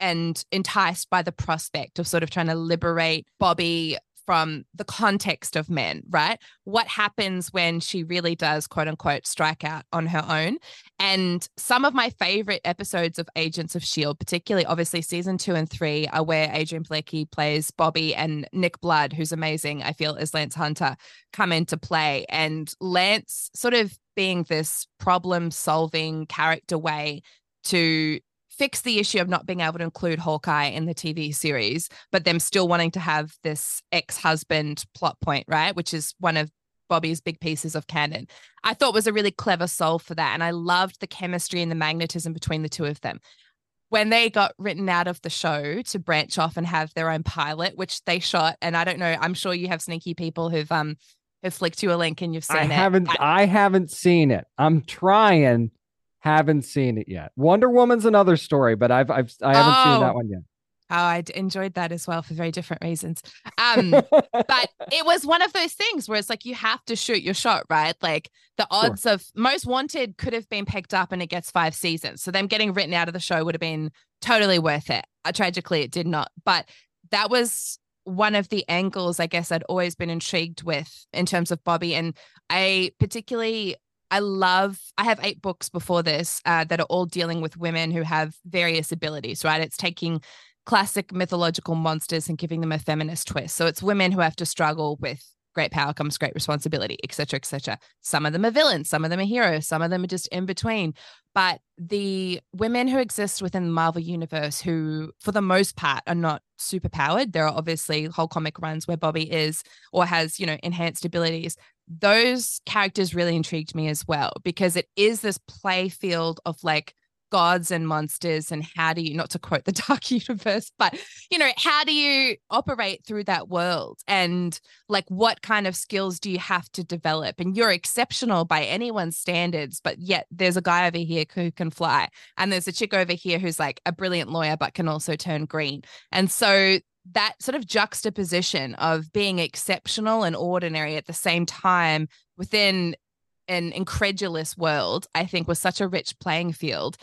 and enticed by the prospect of sort of trying to liberate Bobbi from the context of men, right? What happens when she really does, quote unquote, strike out on her own? And some of my favorite episodes of Agents of S.H.I.E.L.D., particularly obviously season two and three, are where Adrianne Palicki plays Bobbi and Nick Blood, who's amazing, I feel, as Lance Hunter, come into play. And Lance sort of being this problem solving character way to fix the issue of not being able to include Hawkeye in the TV series, but them still wanting to have this ex husband plot point, right? Which is one of Bobbi's big pieces of canon. I thought was a really clever solve for that. And I loved the chemistry and the magnetism between the two of them. When they got written out of the show to branch off and have their own pilot, which they shot, and I don't know, I'm sure you have sneaky people who've um have flicked you a link and you've seen that. I it. haven't I haven't seen it. I'm trying, haven't seen it yet. Wonder Woman's another story, but I've I've I haven't seen Oh. that one yet. Oh, I enjoyed that as well for very different reasons. Um, but it was one of those things where it's like you have to shoot your shot, right? Like the odds of Most Wanted could have been picked up and it gets five seasons. So them getting written out of the show would have been totally worth it. Uh, tragically, it did not. But that was one of the angles I guess I'd always been intrigued with in terms of Bobbi. And I particularly I love, I have eight books before this uh, that are all dealing with women who have various abilities, right? It's taking classic mythological monsters and giving them a feminist twist. So it's women who have to struggle with great power comes great responsibility, etc., etc. Some of them are villains, some of them are heroes, some of them are just in between. But the women who exist within the Marvel universe, who for the most part are not super powered, there are obviously whole comic runs where Bobbi is or has, you know, enhanced abilities. Those characters really intrigued me as well because it is this play field of like gods and monsters and how do you not to quote the dark universe but you know how do you operate through that world? And like what kind of skills do you have to develop? And you're exceptional by anyone's standards but yet there's a guy over here who can fly and there's a chick over here who's like a brilliant lawyer but can also turn green. And so that sort of juxtaposition of being exceptional and ordinary at the same time within an incredulous world, I think was such a rich playing field.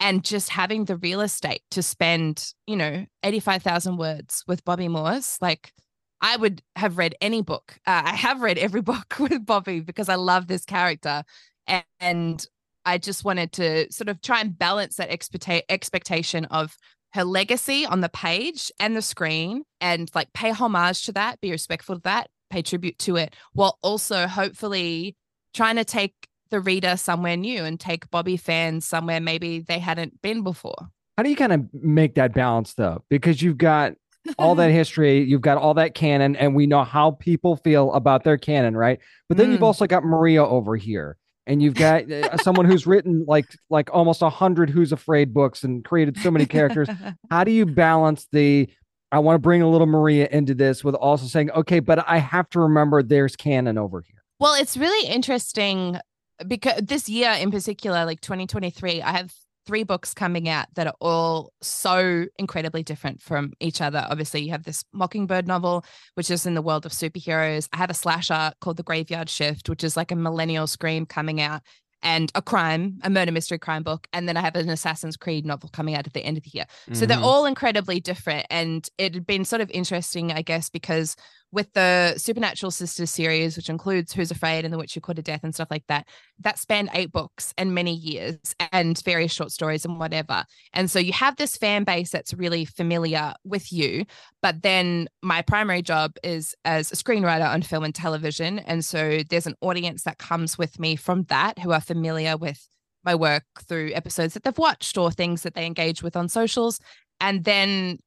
And just having the real estate to spend, you know, 85,000 words with Bobbi Morse, like I would have read any book. Uh, I have read every book with Bobbi because I love this character. And, and I just wanted to sort of try and balance that expecta- expectation of her legacy on the page and the screen and like pay homage to that, be respectful to that, pay tribute to it, while also hopefully trying to take the reader somewhere new and take Bobbi fans somewhere maybe they hadn't been before. How do you kind of make that balance though? Because you've got all that history, you've got all that canon, and we know how people feel about their canon, right? But then mm. you've also got Maria over here, and you've got uh, someone who's written like like almost a hundred Who's Afraid books and created so many characters. how do you balance the I want to bring a little Maria into this with also saying, okay, but I have to remember there's canon over here. Well, it's really interesting because this year in particular, like 2023, I have three books coming out that are all so incredibly different from each other. Obviously, you have this Mockingbird novel, which is in the world of superheroes. I have a slasher called The Graveyard Shift, which is like a millennial scream coming out and a crime, a murder mystery crime book. And then I have an Assassin's Creed novel coming out at the end of the year. Mm-hmm. So they're mm-hmm. all incredibly different. And it had been sort of interesting, I guess, because with the Supernatural Sisters series, which includes Who's Afraid and The Witch Who Courted Death and stuff like that, that spanned eight books and many years and various short stories and whatever. And so you have this fan base that's really familiar with you. But then my primary job is as a screenwriter on film and television. And so there's an audience that comes with me from that who are familiar with my work through episodes that they've watched or things that they engage with on socials. And then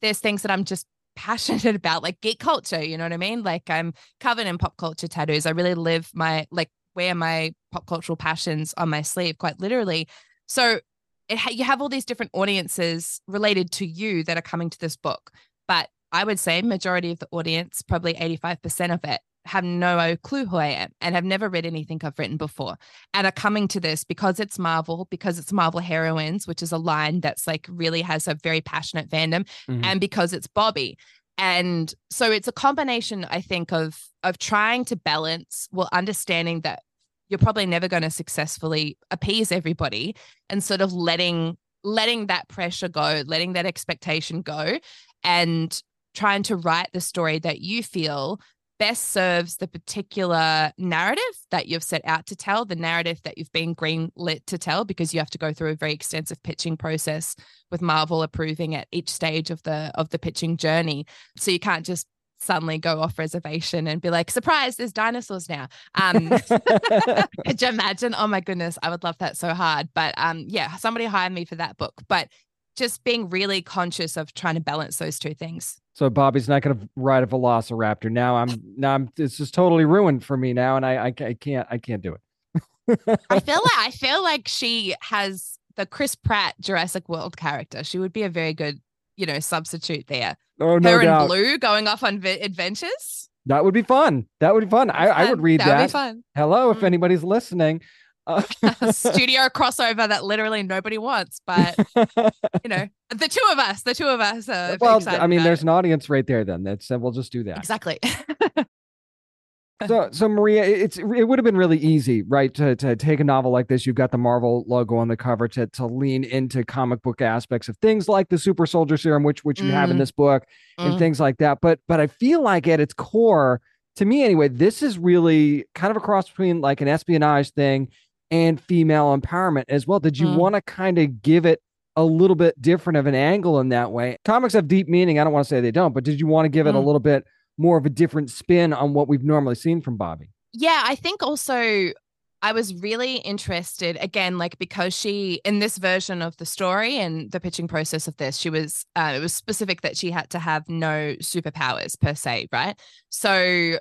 there's things that I'm just passionate about like geek culture you know what i mean? Like i'm covered in pop culture tattoos. I really live my like wear my pop cultural passions on my sleeve quite literally. So it ha- you have all these different audiences related to you that are coming to this book but i would say majority of the audience probably 85% of it have no clue who I am and have never read anything I've written before and are coming to this because it's Marvel, because it's Marvel heroines, which is a line that's like really has a very passionate fandom, mm-hmm. and because it's Bobbi. And so it's a combination, I think, of of trying to balance, well, understanding that you're probably never going to successfully appease everybody and sort of letting letting that pressure go, letting that expectation go, and trying to write the story that you feel best serves the particular narrative that you've set out to tell, the narrative that you've been greenlit to tell, because you have to go through a very extensive pitching process with Marvel approving at each stage of the of the pitching journey. So you can't just suddenly go off reservation and be like, surprise, there's dinosaurs now. Um, could you imagine? Oh my goodness, I would love that so hard. But um, yeah, somebody hired me for that book. But just being really conscious of trying to balance those two things. So Bobbi's not going to ride a Velociraptor. Now I'm now I'm it's just totally ruined for me now, and I I, I can't I can't do it. I feel like I feel like she has the Chris Pratt Jurassic World character. She would be a very good you know substitute there. Oh no Her doubt. and Blue going off on vi- adventures. That would be fun. That would be fun. I, I, would read that. That would be fun. Hello, if mm. anybody's listening. Uh- studio crossover that literally nobody wants, but you know, the two of us, the two of us. Are well, I mean, there's it. an audience right there. Then that's uh, we'll just do that. Exactly. so, so Maria, it's it would have been really easy, right, to to take a novel like this. You've got the Marvel logo on the cover to to lean into comic book aspects of things like the Super Soldier Serum, which which you mm. have in mm-hmm. this book, mm. and things like that. But but I feel like at its core, to me anyway, this is really kind of a cross between like an espionage thing and female empowerment as well. Did you mm. want to kind of give it a little bit different of an angle in that way? Comics have deep meaning. I don't want to say they don't, but did you want to give it a mm. little bit more of a different spin on what we've normally seen from Bobbi. Yeah, I think also I was really interested again, like because she in this version of the story and the pitching process of this, she was uh, it was specific that she had to have no superpowers per se, right? So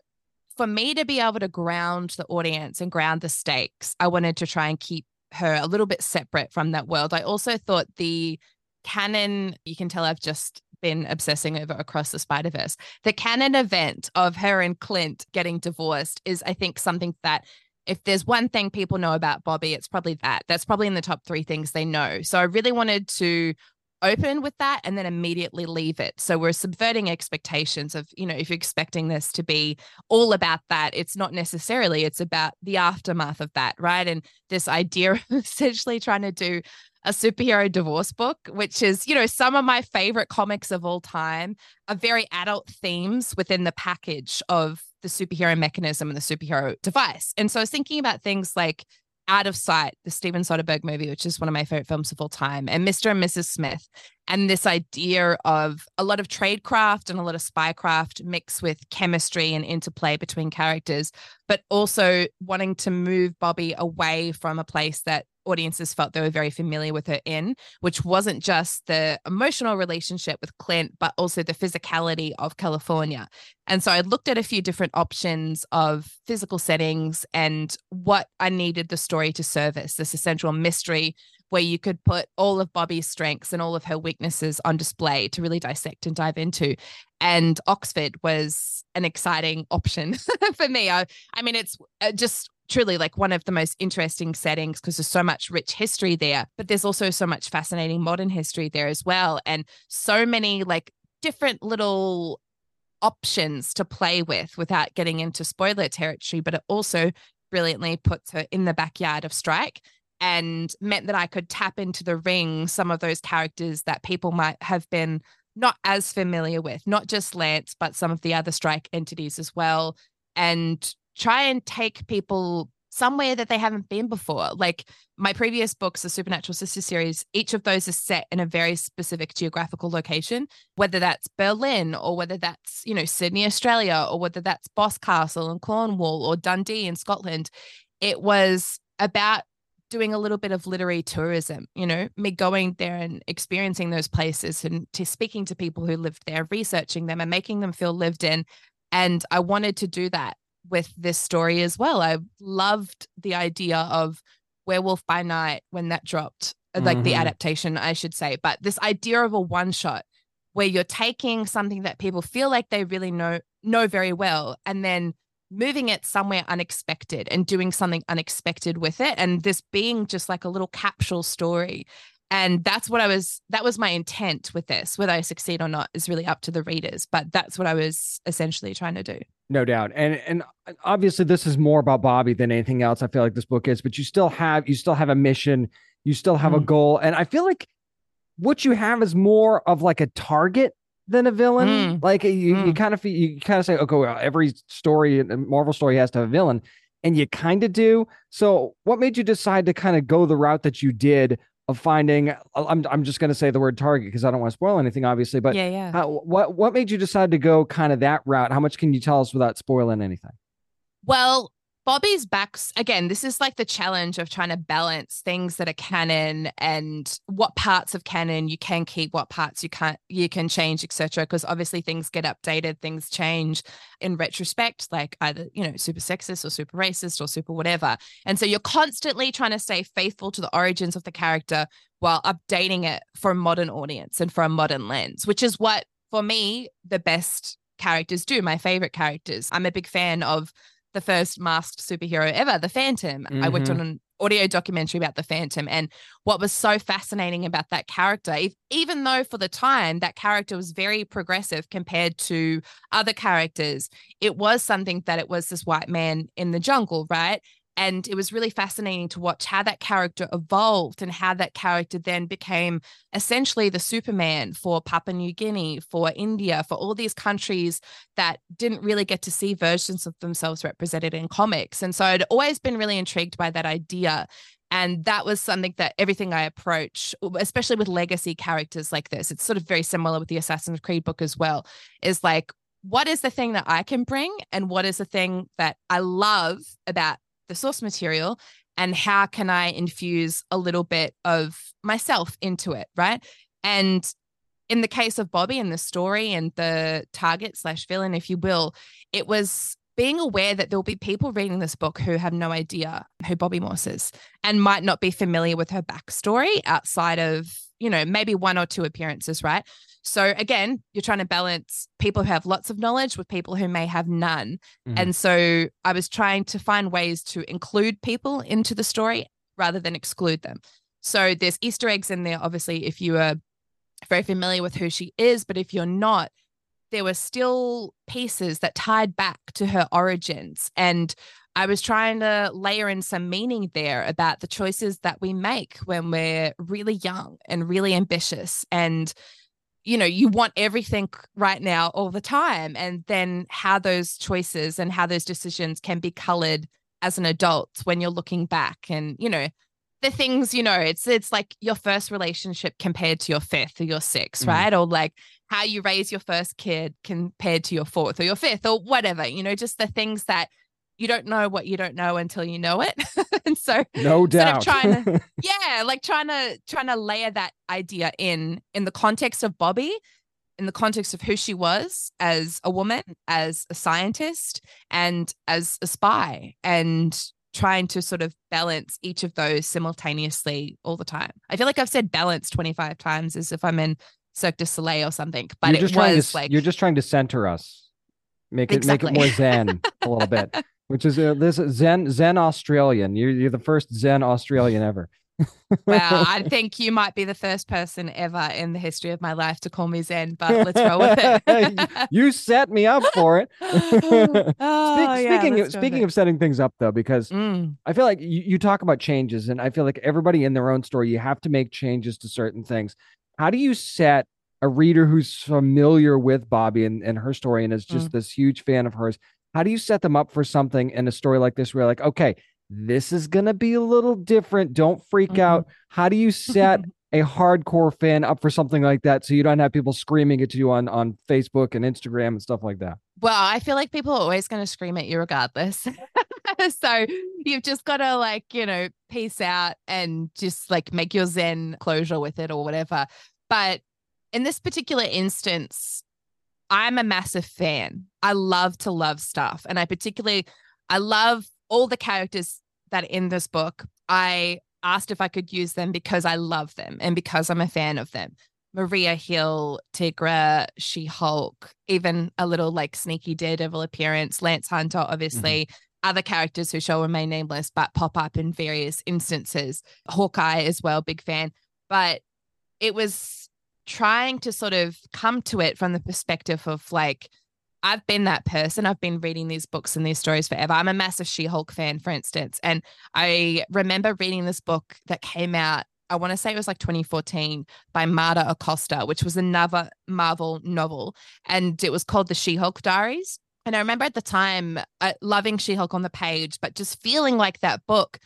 for me to be able to ground the audience and ground the stakes, I wanted to try and keep her a little bit separate from that world. I also thought the canon, you can tell I've just been obsessing over across the Spider Verse. The canon event of her and Clint getting divorced is, I think, something that if there's one thing people know about Bobbi, it's probably that. That's probably in the top three things they know. So I really wanted to open with that and then immediately leave it. So we're subverting expectations of, you know, if you're expecting this to be all about that, it's not necessarily, it's about the aftermath of that, right? And this idea of essentially trying to do a superhero divorce book, which is, you know, some of my favorite comics of all time are very adult themes within the package of the superhero mechanism and the superhero device. And so I was thinking about things like Out of Sight, the Steven Soderbergh movie, which is one of my favorite films of all time, and Mr. and Mrs. Smith, and this idea of a lot of tradecraft and a lot of spycraft mixed with chemistry and interplay between characters, but also wanting to move Bobby away from a place that audiences felt they were very familiar with her in, which wasn't just the emotional relationship with Clint, but also the physicality of California. And so I looked at a few different options of physical settings and what I needed the story to service this essential mystery where you could put all of Bobby's strengths and all of her weaknesses on display to really dissect and dive into. And Oxford was an exciting option for me. I, I mean, it's uh, just truly like one of the most interesting settings because there's so much rich history there, but there's also so much fascinating modern history there as well. And so many like different little options to play with without getting into spoiler territory, but it also brilliantly puts her in the backyard of Strike and meant that I could tap into the ring some of those characters that people might have been not as familiar with, not just Lance, but some of the other Strike entities as well. And try and take people somewhere that they haven't been before. Like my previous books, the Supernatural Sister series, each of those is set in a very specific geographical location, whether that's Berlin or whether that's, you know, Sydney, Australia, or whether that's Boscastle in Cornwall or Dundee in Scotland. It was about doing a little bit of literary tourism, you know, me going there and experiencing those places and to speaking to people who lived there, researching them and making them feel lived in. And I wanted to do that with this story as well. I loved the idea of Werewolf by Night when that dropped, mm-hmm. like the mm-hmm. adaptation, I should say. But this idea of a one shot where you're taking something that people feel like they really know know very well and then moving it somewhere unexpected and doing something unexpected with it and this being just like a little capsule story and that's what i was that was my intent with this whether i succeed or not is really up to the readers but that's what i was essentially trying to do no doubt and and obviously this is more about bobbi than anything else i feel like this book is but you still have you still have a mission you still have mm. a goal and i feel like what you have is more of like a target than a villain mm. like you, mm. you kind of you kind of say okay well every story and marvel story has to have a villain and you kind of do so what made you decide to kind of go the route that you did of finding uh, I'm I'm just going to say the word target because I don't want to spoil anything obviously but yeah yeah. how, what what made you decide to go kind of that route? How much can you tell us without spoiling anything? Well Bobbi's backs again. This is like the challenge of trying to balance things that are canon and what parts of canon you can keep, what parts you can't, you can change, etc. Because obviously things get updated, things change in retrospect, like either you know super sexist or super racist or super whatever. And so you're constantly trying to stay faithful to the origins of the character while updating it for a modern audience and for a modern lens, which is what for me the best characters do. My favorite characters. I'm a big fan of the first masked superhero ever, the Phantom. Mm-hmm. I worked on an audio documentary about the Phantom. And what was so fascinating about that character, if, even though for the time that character was very progressive compared to other characters, it was something that it was this white man in the jungle, right? And it was really fascinating to watch how that character evolved and how that character then became essentially the Superman for Papua New Guinea, for India, for all these countries that didn't really get to see versions of themselves represented in comics. And so I'd always been really intrigued by that idea. And that was something that everything I approach, especially with legacy characters like this, it's sort of very similar with the Assassin's Creed book as well, is like what is the thing that I can bring and what is the thing that I love about the source material and how can I infuse a little bit of myself into it, right? And in the case of Bobbi and the story and the target slash villain, if you will, it was being aware that there'll be people reading this book who have no idea who Bobbi Morse is and might not be familiar with her backstory outside of, you know, maybe one or two appearances, right? So again, you're trying to balance people who have lots of knowledge with people who may have none. Mhm. And so I was trying to find ways to include people into the story rather than exclude them. So there's Easter eggs in there, obviously, if you are very familiar with who she is, but if you're not, there were still pieces that tied back to her origins. And I was trying to layer in some meaning there about the choices that we make when we're really young and really ambitious. And, you know, you want everything right now all the time. And then how those choices and how those decisions can be colored as an adult when you're looking back and, you know, the things you know it's it's like your first relationship compared to your fifth or your 6th Mhm. right or like how you raise your first kid compared to your fourth or your fifth or whatever you know just the things that you don't know what you don't know until you know it and so No doubt. trying to yeah like trying to trying to layer that idea in in the context of bobbi in the context of who she was as a woman as a scientist and as a spy and trying to sort of balance each of those simultaneously all the time. I feel like I've said balance 25 times as if I'm in Cirque du Soleil or something, but you're it just trying to was s- like you're just trying to center us, make it make it more zen a little bit, which is uh, this Zen Zen Australian. You're you're the first Zen Australian ever. wow, I think you might be the first person ever in the history of my life to call me Zen, but let's roll with it. you set me up for it. Oh, yeah, speaking of speaking of setting things up though, because Mm. I feel like you, you talk about changes, and I feel like everybody in their own story, you have to make changes to certain things. How do you set a reader who's familiar with Bobbi and, and her story and is just Mm. this huge fan of hers? How do you set them up for something in a story like this where like, okay, this is gonna be a little different. Don't freak Mm-hmm. out. How do you set a hardcore fan up for something like that so you don't have people screaming at you on on Facebook and Instagram and stuff like that? Well, I feel like people are always going to scream at you regardless. so you've just got to like, you know, peace out and just like make your Zen closure with it or whatever. But in this particular instance, I'm a massive fan. I love to love stuff. And I particularly, I love all the characters that are in this book. I asked if I could use them because I love them and because I'm a fan of them. Maria Hill, Tigra, She Hulk, even a little like sneaky daredevil appearance, Lance Hunter, obviously, mm-hmm. other characters who shall remain nameless but pop up in various instances. Hawkeye as well, big fan. But it was trying to sort of come to it from the perspective of like, I've been that person. I've been reading these books and these stories forever. I'm a massive She Hulk fan, for instance. And I remember reading this book that came out, I want to say it was like 2014 by Marta Acosta, which was another Marvel novel. And it was called The She Hulk Diaries. And I remember at the time uh, loving She Hulk on the page, but just feeling like that book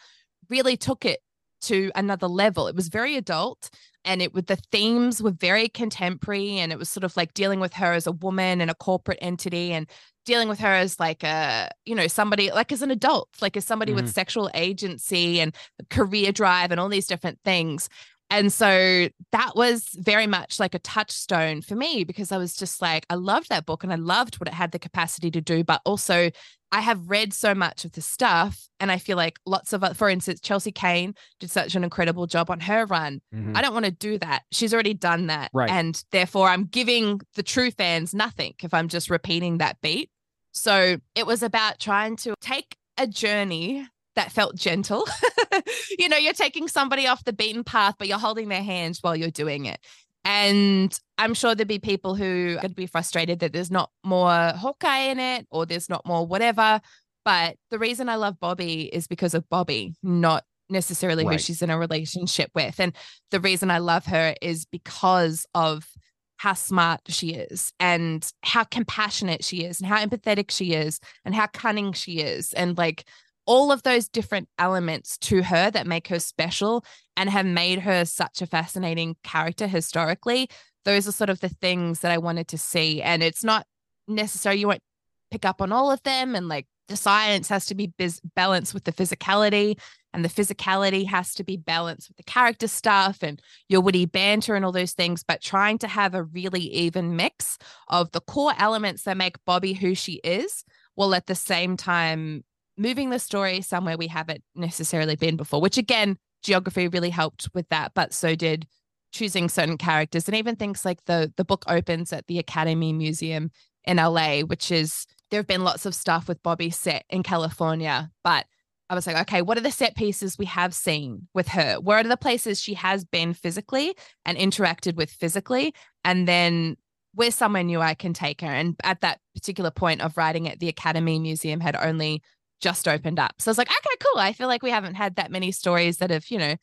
really took it to another level. It was very adult and it with the themes were very contemporary and it was sort of like dealing with her as a woman and a corporate entity and dealing with her as like a you know somebody like as an adult like as somebody Mhm. with sexual agency and career drive and all these different things and so that was very much like a touchstone for me because I was just like, I loved that book and I loved what it had the capacity to do. But also, I have read so much of the stuff. And I feel like lots of, for instance, Chelsea Cain did such an incredible job on her run. Mhm. I don't want to do that. She's already done that. Right. And therefore, I'm giving the true fans nothing if I'm just repeating that beat. So it was about trying to take a journey that felt gentle. you know, you're taking somebody off the beaten path, but you're holding their hands while you're doing it. And I'm sure there'd be people who could be frustrated that there's not more Hawkeye in it or there's not more whatever. But the reason I love Bobbi is because of Bobbi, not necessarily who she's in a relationship with. And the reason I love her is because of how smart she is and how compassionate she is and how empathetic she is and how cunning she is and like all of those different elements to her that make her special and have made her such a fascinating character historically those are sort of the things that i wanted to see. And it's not necessarily you won't pick up on all of them and like the science has to be bis- balanced with the physicality and the physicality has to be balanced with the character stuff and your witty banter and all those things. But trying to have a really even mix of the core elements that make bobbi who she is while at the same time moving the story somewhere we haven't necessarily been before which again geography really helped with that but so did choosing certain characters and even things like the the book opens at the academy museum in la which is there have been lots of stuff with Bobbi set in California, but I was like, okay, what are the set pieces we have seen with her? Where are the places she has been physically and interacted with physically? And then where's somewhere new I can take her? And at that particular point of writing it, the Academy Museum had only just opened up. So I was like, okay, cool. I feel like we haven't had that many stories that have, you know,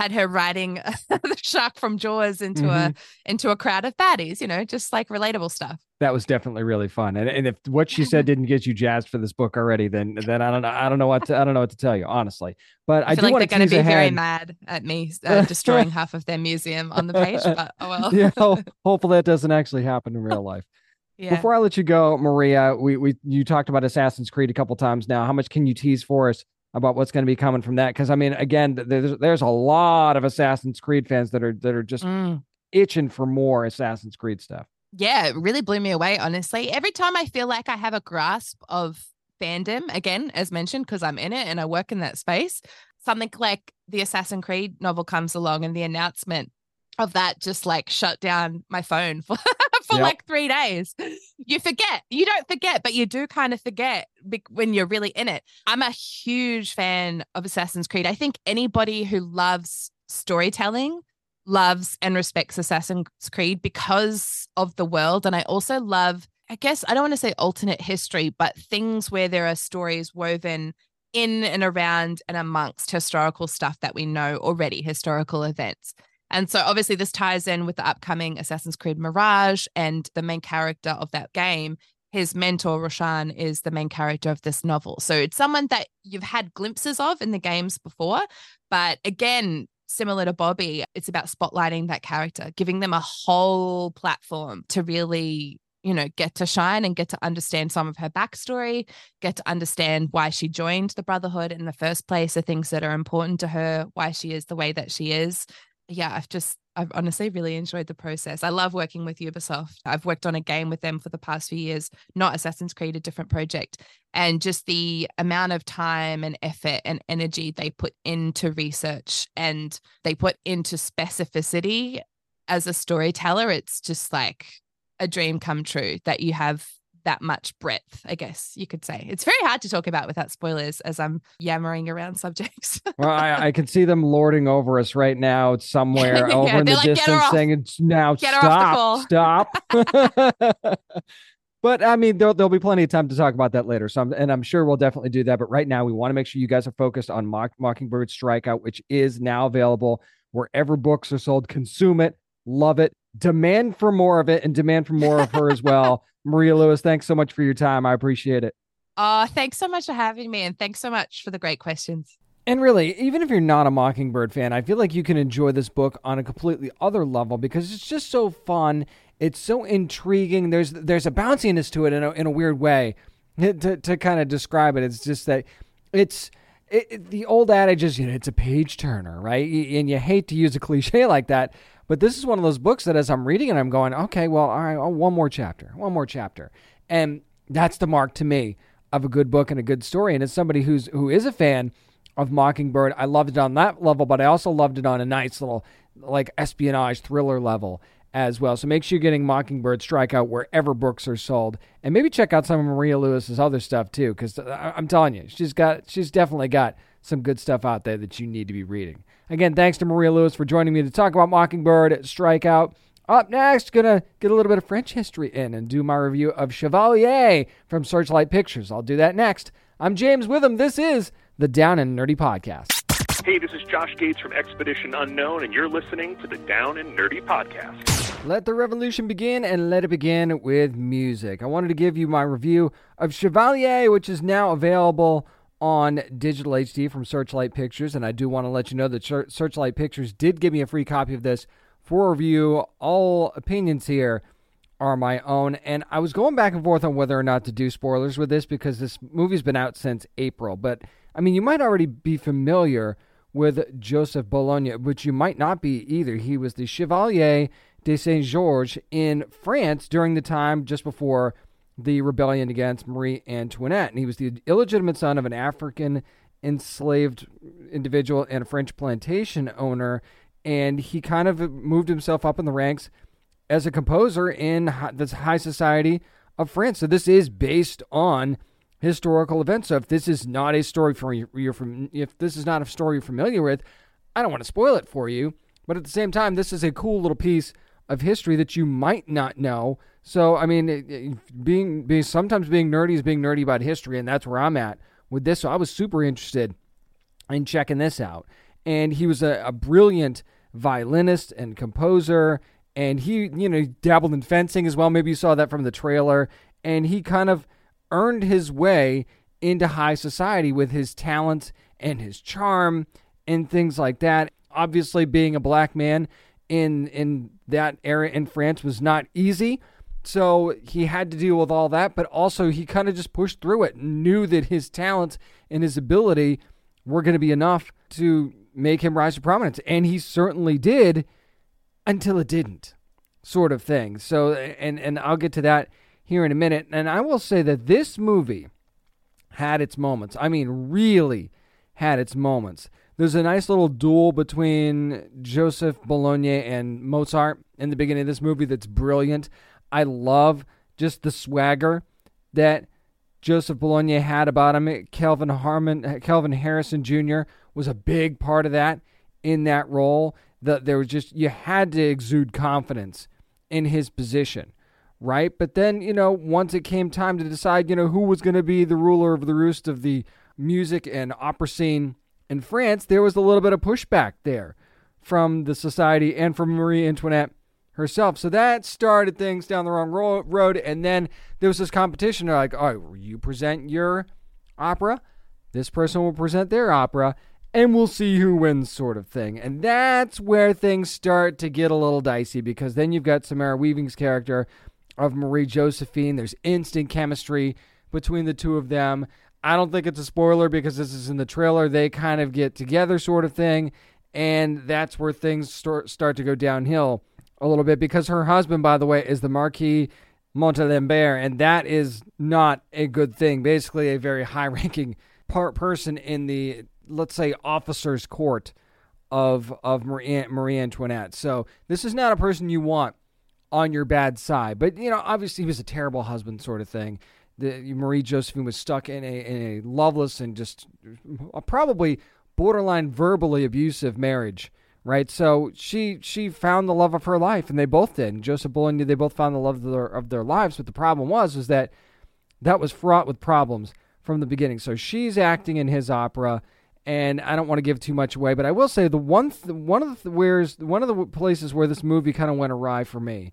had her riding the shark from Jaws into mm-hmm. a into a crowd of baddies, you know, just like relatable stuff. That was definitely really fun. And, and if what she said didn't get you jazzed for this book already, then then I don't know I don't know what to, I don't know what to tell you honestly. But I, I do like they're going to be ahead. very mad at me uh, destroying half of their museum on the page. But oh well. yeah, hopefully that doesn't actually happen in real life. Yeah. Before I let you go, Maria, we we you talked about Assassin's Creed a couple times now. How much can you tease for us about what's going to be coming from that because I mean, again, there's there's a lot of Assassin's Creed fans that are that are just mm. itching for more Assassin's Creed stuff. Yeah, it really blew me away. Honestly, every time I feel like I have a grasp of fandom, again, as mentioned, because I'm in it and I work in that space, something like the Assassin's Creed novel comes along and the announcement of that just like shut down my phone for for yep. like three days. You forget. You don't forget, but you do kind of forget when you're really in it. I'm a huge fan of Assassin's Creed. I think anybody who loves storytelling loves and respects Assassin's Creed because of the world. And I also love, I guess, I don't want to say alternate history, but things where there are stories woven in and around and amongst historical stuff that we know already, historical events. And so obviously this ties in with the upcoming Assassin's Creed Mirage and the main character of that game. His mentor, Roshan, is the main character of this novel. So it's someone that you've had glimpses of in the games before. But again, similar to Bobbi, it's about spotlighting that character, giving them a whole platform to really you know, get to shine and get to understand some of her backstory, get to understand why she joined the Brotherhood in the first place, the things that are important to her, why she is the way that she is yeah, I've just I've honestly really enjoyed the process. I love working with Ubisoft. I've worked on a game with them for the past few years, not Assassin's Creed, a different project. And just the amount of time and effort and energy they put into research and they put into specificity as a storyteller, it's just like a dream come true that you have that much breadth, I guess you could say. It's very hard to talk about without spoilers as I'm yammering around subjects. well, I, I, can see them lording over us right now somewhere yeah, over in the like, distance saying it's now get stop, stop. but I mean, there'll, there'll be plenty of time to talk about that later. So, I'm, and I'm sure we'll definitely do that. But right now, we want to make sure you guys are focused on Mock, Mockingbird Strikeout, which is now available wherever books are sold. Consume it, love it, demand for more of it, and demand for more of her as well. Maria Lewis, thanks so much for your time. I appreciate it. Uh, thanks so much for having me, and thanks so much for the great questions. And really, even if you're not a Mockingbird fan, I feel like you can enjoy this book on a completely other level because it's just so fun. It's so intriguing. There's there's a bounciness to it in a, in a weird way. To, to kind of describe it, it's just that it's it, it, the old adage is you know it's a page turner, right? And you hate to use a cliche like that, but this is one of those books that as I'm reading it, I'm going, okay, well, all right, oh, one more chapter, one more chapter. And that's the mark to me of a good book and a good story. And as somebody who's who is a fan of Mockingbird, I loved it on that level, but I also loved it on a nice little like espionage thriller level as well. So make sure you're getting Mockingbird Strikeout wherever books are sold, and maybe check out some of Maria Lewis's other stuff too, because I'm telling you, she's got she's definitely got some good stuff out there that you need to be reading. Again, thanks to Maria Lewis for joining me to talk about Mockingbird Strikeout. Up next, gonna get a little bit of French history in and do my review of Chevalier from Searchlight Pictures. I'll do that next. I'm James Witham. This is the Down and Nerdy Podcast. Hey, this is Josh Gates from Expedition Unknown, and you're listening to the Down and Nerdy Podcast. Let the revolution begin, and let it begin with music. I wanted to give you my review of Chevalier, which is now available on digital HD from Searchlight Pictures. And I do want to let you know that Searchlight Pictures did give me a free copy of this for review. All opinions here are my own. And I was going back and forth on whether or not to do spoilers with this because this movie's been out since April. But I mean, you might already be familiar with Joseph Bologne, which you might not be either. He was the Chevalier de Saint Georges in France during the time just before the rebellion against Marie Antoinette. And he was the illegitimate son of an African enslaved individual and a French plantation owner. And he kind of moved himself up in the ranks as a composer in the high society of France. So this is based on historical events. So if this is not a story for you, if this is not a story you're familiar with, I don't want to spoil it for you. But at the same time, this is a cool little piece of history that you might not know. So I mean, being being sometimes being nerdy is being nerdy about history, and that's where I'm at with this. So I was super interested in checking this out. And he was a, a brilliant violinist and composer and he you know dabbled in fencing as well maybe you saw that from the trailer and he kind of earned his way into high society with his talent and his charm and things like that obviously being a black man in in that era in France was not easy so he had to deal with all that but also he kind of just pushed through it knew that his talent and his ability were going to be enough to make him rise to prominence and he certainly did until it didn't sort of thing. So and and I'll get to that here in a minute. And I will say that this movie had its moments. I mean, really had its moments. There's a nice little duel between Joseph Bologne and Mozart in the beginning of this movie that's brilliant. I love just the swagger that Joseph Bologne had about him. Kelvin Harmon, Kelvin Harrison Jr. was a big part of that in that role. That there was just you had to exude confidence in his position, right? But then you know once it came time to decide, you know who was going to be the ruler of the roost of the music and opera scene in France, there was a little bit of pushback there from the society and from Marie Antoinette herself. So that started things down the wrong ro- road. And then there was this competition. They're like, right, you present your opera, this person will present their opera, and we'll see who wins, sort of thing. And that's where things start to get a little dicey because then you've got Samara Weaving's character of Marie Josephine. There's instant chemistry between the two of them. I don't think it's a spoiler because this is in the trailer. They kind of get together, sort of thing. And that's where things start, start to go downhill a little bit because her husband, by the way, is the Marquis Montalembert, and that is not a good thing. Basically, a very high ranking part person in the let's say officers court of of Marie, Marie Antoinette. So this is not a person you want on your bad side. But you know, obviously he was a terrible husband, sort of thing. The Marie Josephine was stuck in a in a loveless and just uh, probably borderline verbally abusive marriage, right? So she she found the love of her life, and they both did. And Joseph Bologne, they both found the love of their, of their lives. But the problem was was that that was fraught with problems from the beginning. So she's acting in his opera and I don't want to give too much away, but I will say the one th- one of the where's one of the places where this movie kind of went awry for me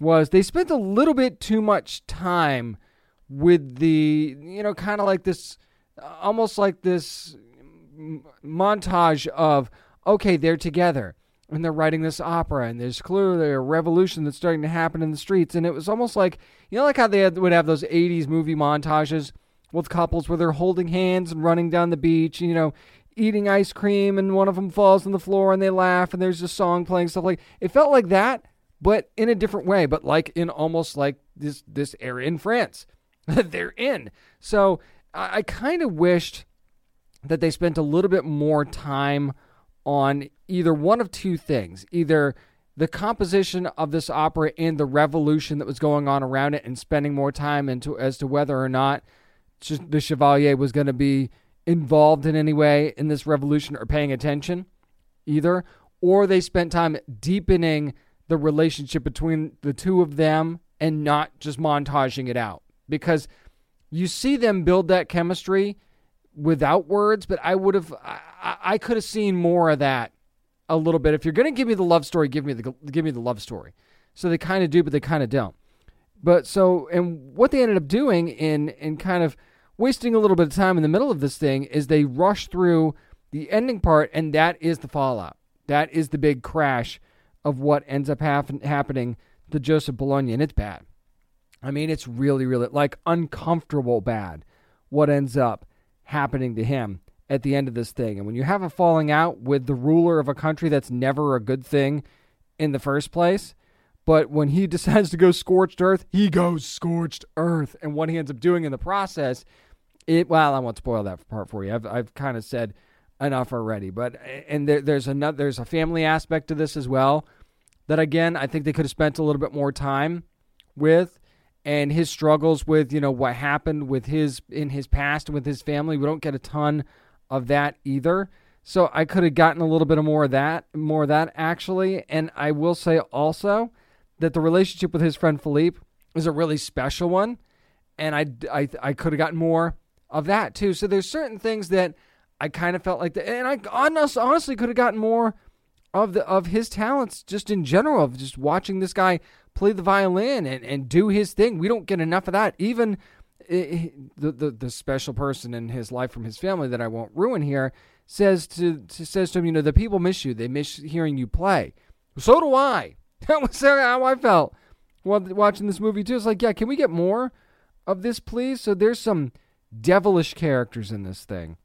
was they spent a little bit too much time with the you know kind of like this almost like this montage of okay they're together and they're writing this opera and there's clearly a revolution that's starting to happen in the streets and it was almost like you know like how they had, would have those 80s movie montages with couples where they're holding hands and running down the beach, and you know, eating ice cream, and one of them falls on the floor and they laugh, and there's a song playing, stuff like. It felt like that, but in a different way, but like in almost like this this area in France they're in. So I, I kind of wished that they spent a little bit more time on either one of two things, either the composition of this opera and the revolution that was going on around it and spending more time into as to whether or not the Chevalier was going to be involved in any way in this revolution or paying attention either, or they spent time deepening the relationship between the two of them and not just montaging it out. Because you see them build that chemistry without words, but I would have, I, I could have seen more of that a little bit. If you're going to give me the love story, give me the give me the love story. So they kind of do, but they kind of don't. But so, and what they ended up doing in in kind of wasting a little bit of time in the middle of this thing is they rush through the ending part, and that is the fallout. That is the big crash of what ends up happen, happening to Joseph Bologne, and it's bad. I mean, it's really, really like uncomfortable bad what ends up happening to him at the end of this thing. And when you have a falling out with the ruler of a country that's never a good thing in the first place, but when he decides to go scorched earth, he goes scorched earth. And what he ends up doing in the process, it well, I won't spoil that part for you. I've I've kind of said enough already. But and there, there's another there's a family aspect to this as well that again I think they could have spent a little bit more time with and his struggles with you know what happened with his in his past with his family. We don't get a ton of that either. So I could have gotten a little bit of more of that, more of that actually. And I will say also that the relationship with his friend Philippe is a really special one, and I I I could have gotten more of that too. So there's certain things that I kind of felt like that, and I honestly, honestly could have gotten more of the of his talents just in general of just watching this guy play the violin and, and do his thing. We don't get enough of that. Even eh, eh, the, the the special person in his life from his family that I won't ruin here says to, to says to him, you know, the people miss you. They miss hearing you play. So do I. That was how I felt while watching this movie too. It's like, yeah, can we get more of this, please? So there's some devilish characters in this thing.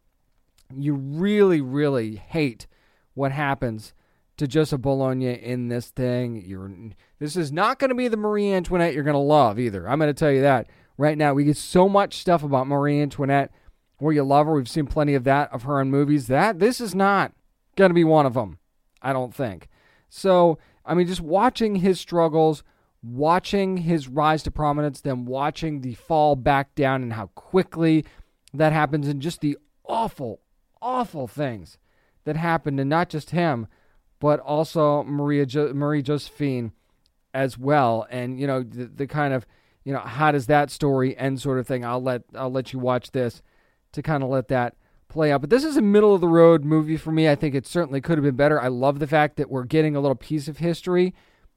You really, really hate what happens to Joseph Bologne in this thing. You're this is not going to be the Marie Antoinette you're going to love either. I'm going to tell you that right now. We get so much stuff about Marie Antoinette where you love her. We've seen plenty of that of her in movies. That this is not going to be one of them. I don't think. So, I mean just watching his struggles, watching his rise to prominence, then watching the fall back down and how quickly that happens and just the awful awful things that happened to not just him but also Maria jo- Marie Josephine as well. And you know the, the kind of you know how does that story end sort of thing. I'll let I'll let you watch this to kind of let that play out. But this is a middle of the road movie for me. I think it certainly could have been better. I love the fact that we're getting a little piece of history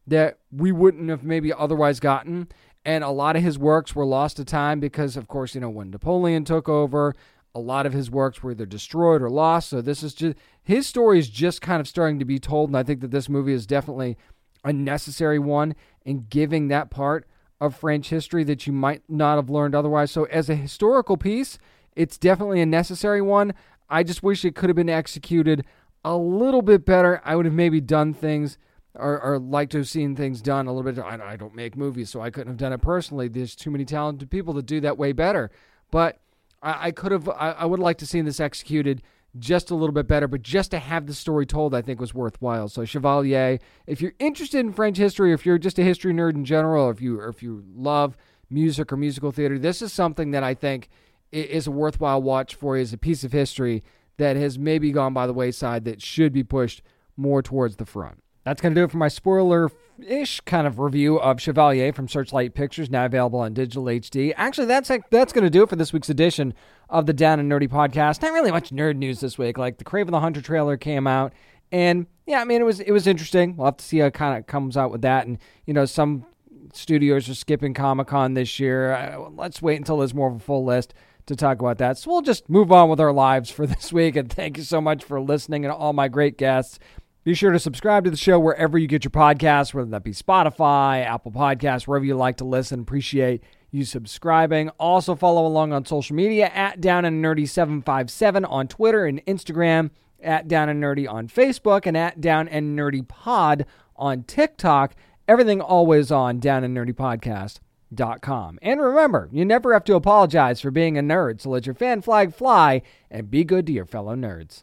that we wouldn't have maybe otherwise gotten. And a lot of his works were lost to time because, of course, you know, when Napoleon took over, a lot of his works were either destroyed or lost. So this is just his story is just kind of starting to be told, and I think that this movie is definitely a necessary one in giving that part of French history that you might not have learned otherwise. So as a historical piece, it's definitely a necessary one. I just wish it could have been executed a little bit better. I would have maybe done things or, or like to have seen things done a little bit. I, I don't make movies, so I couldn't have done it personally. There's too many talented people that do that way better. But I, I could have. I, I would like to see this executed just a little bit better, but just to have the story told, I think was worthwhile. So Chevalier, if you're interested in French history, if you're just a history nerd in general, or if you or if you love music or musical theater, this is something that I think is a worthwhile watch for you as a piece of history that has maybe gone by the wayside that should be pushed more towards the front. That's going to do it for my spoiler ish kind of review of Chevalier from Searchlight Pictures, now available on digital HD. Actually, that's that's going to do it for this week's edition of the Down and Nerdy podcast. Not really much nerd news this week. Like the Kraven the Hunter trailer came out, and yeah, I mean it was it was interesting. We'll have to see how it kind of comes out with that. And you know, some studios are skipping Comic Con this year. Uh, let's wait until there's more of a full list to talk about that. So we'll just move on with our lives for this week. And thank you so much for listening and all my great guests. Be sure to subscribe to the show wherever you get your podcasts, whether that be Spotify, Apple Podcasts, wherever you like to listen. Appreciate you subscribing. Also, follow along on social media at Down and Nerdy 757 on Twitter and Instagram, at Down and Nerdy on Facebook, and at Down and Nerdy Pod on TikTok. Everything always on Down and Nerdy Podcast. Dot com. And remember, you never have to apologize for being a nerd, so let your fan flag fly and be good to your fellow nerds.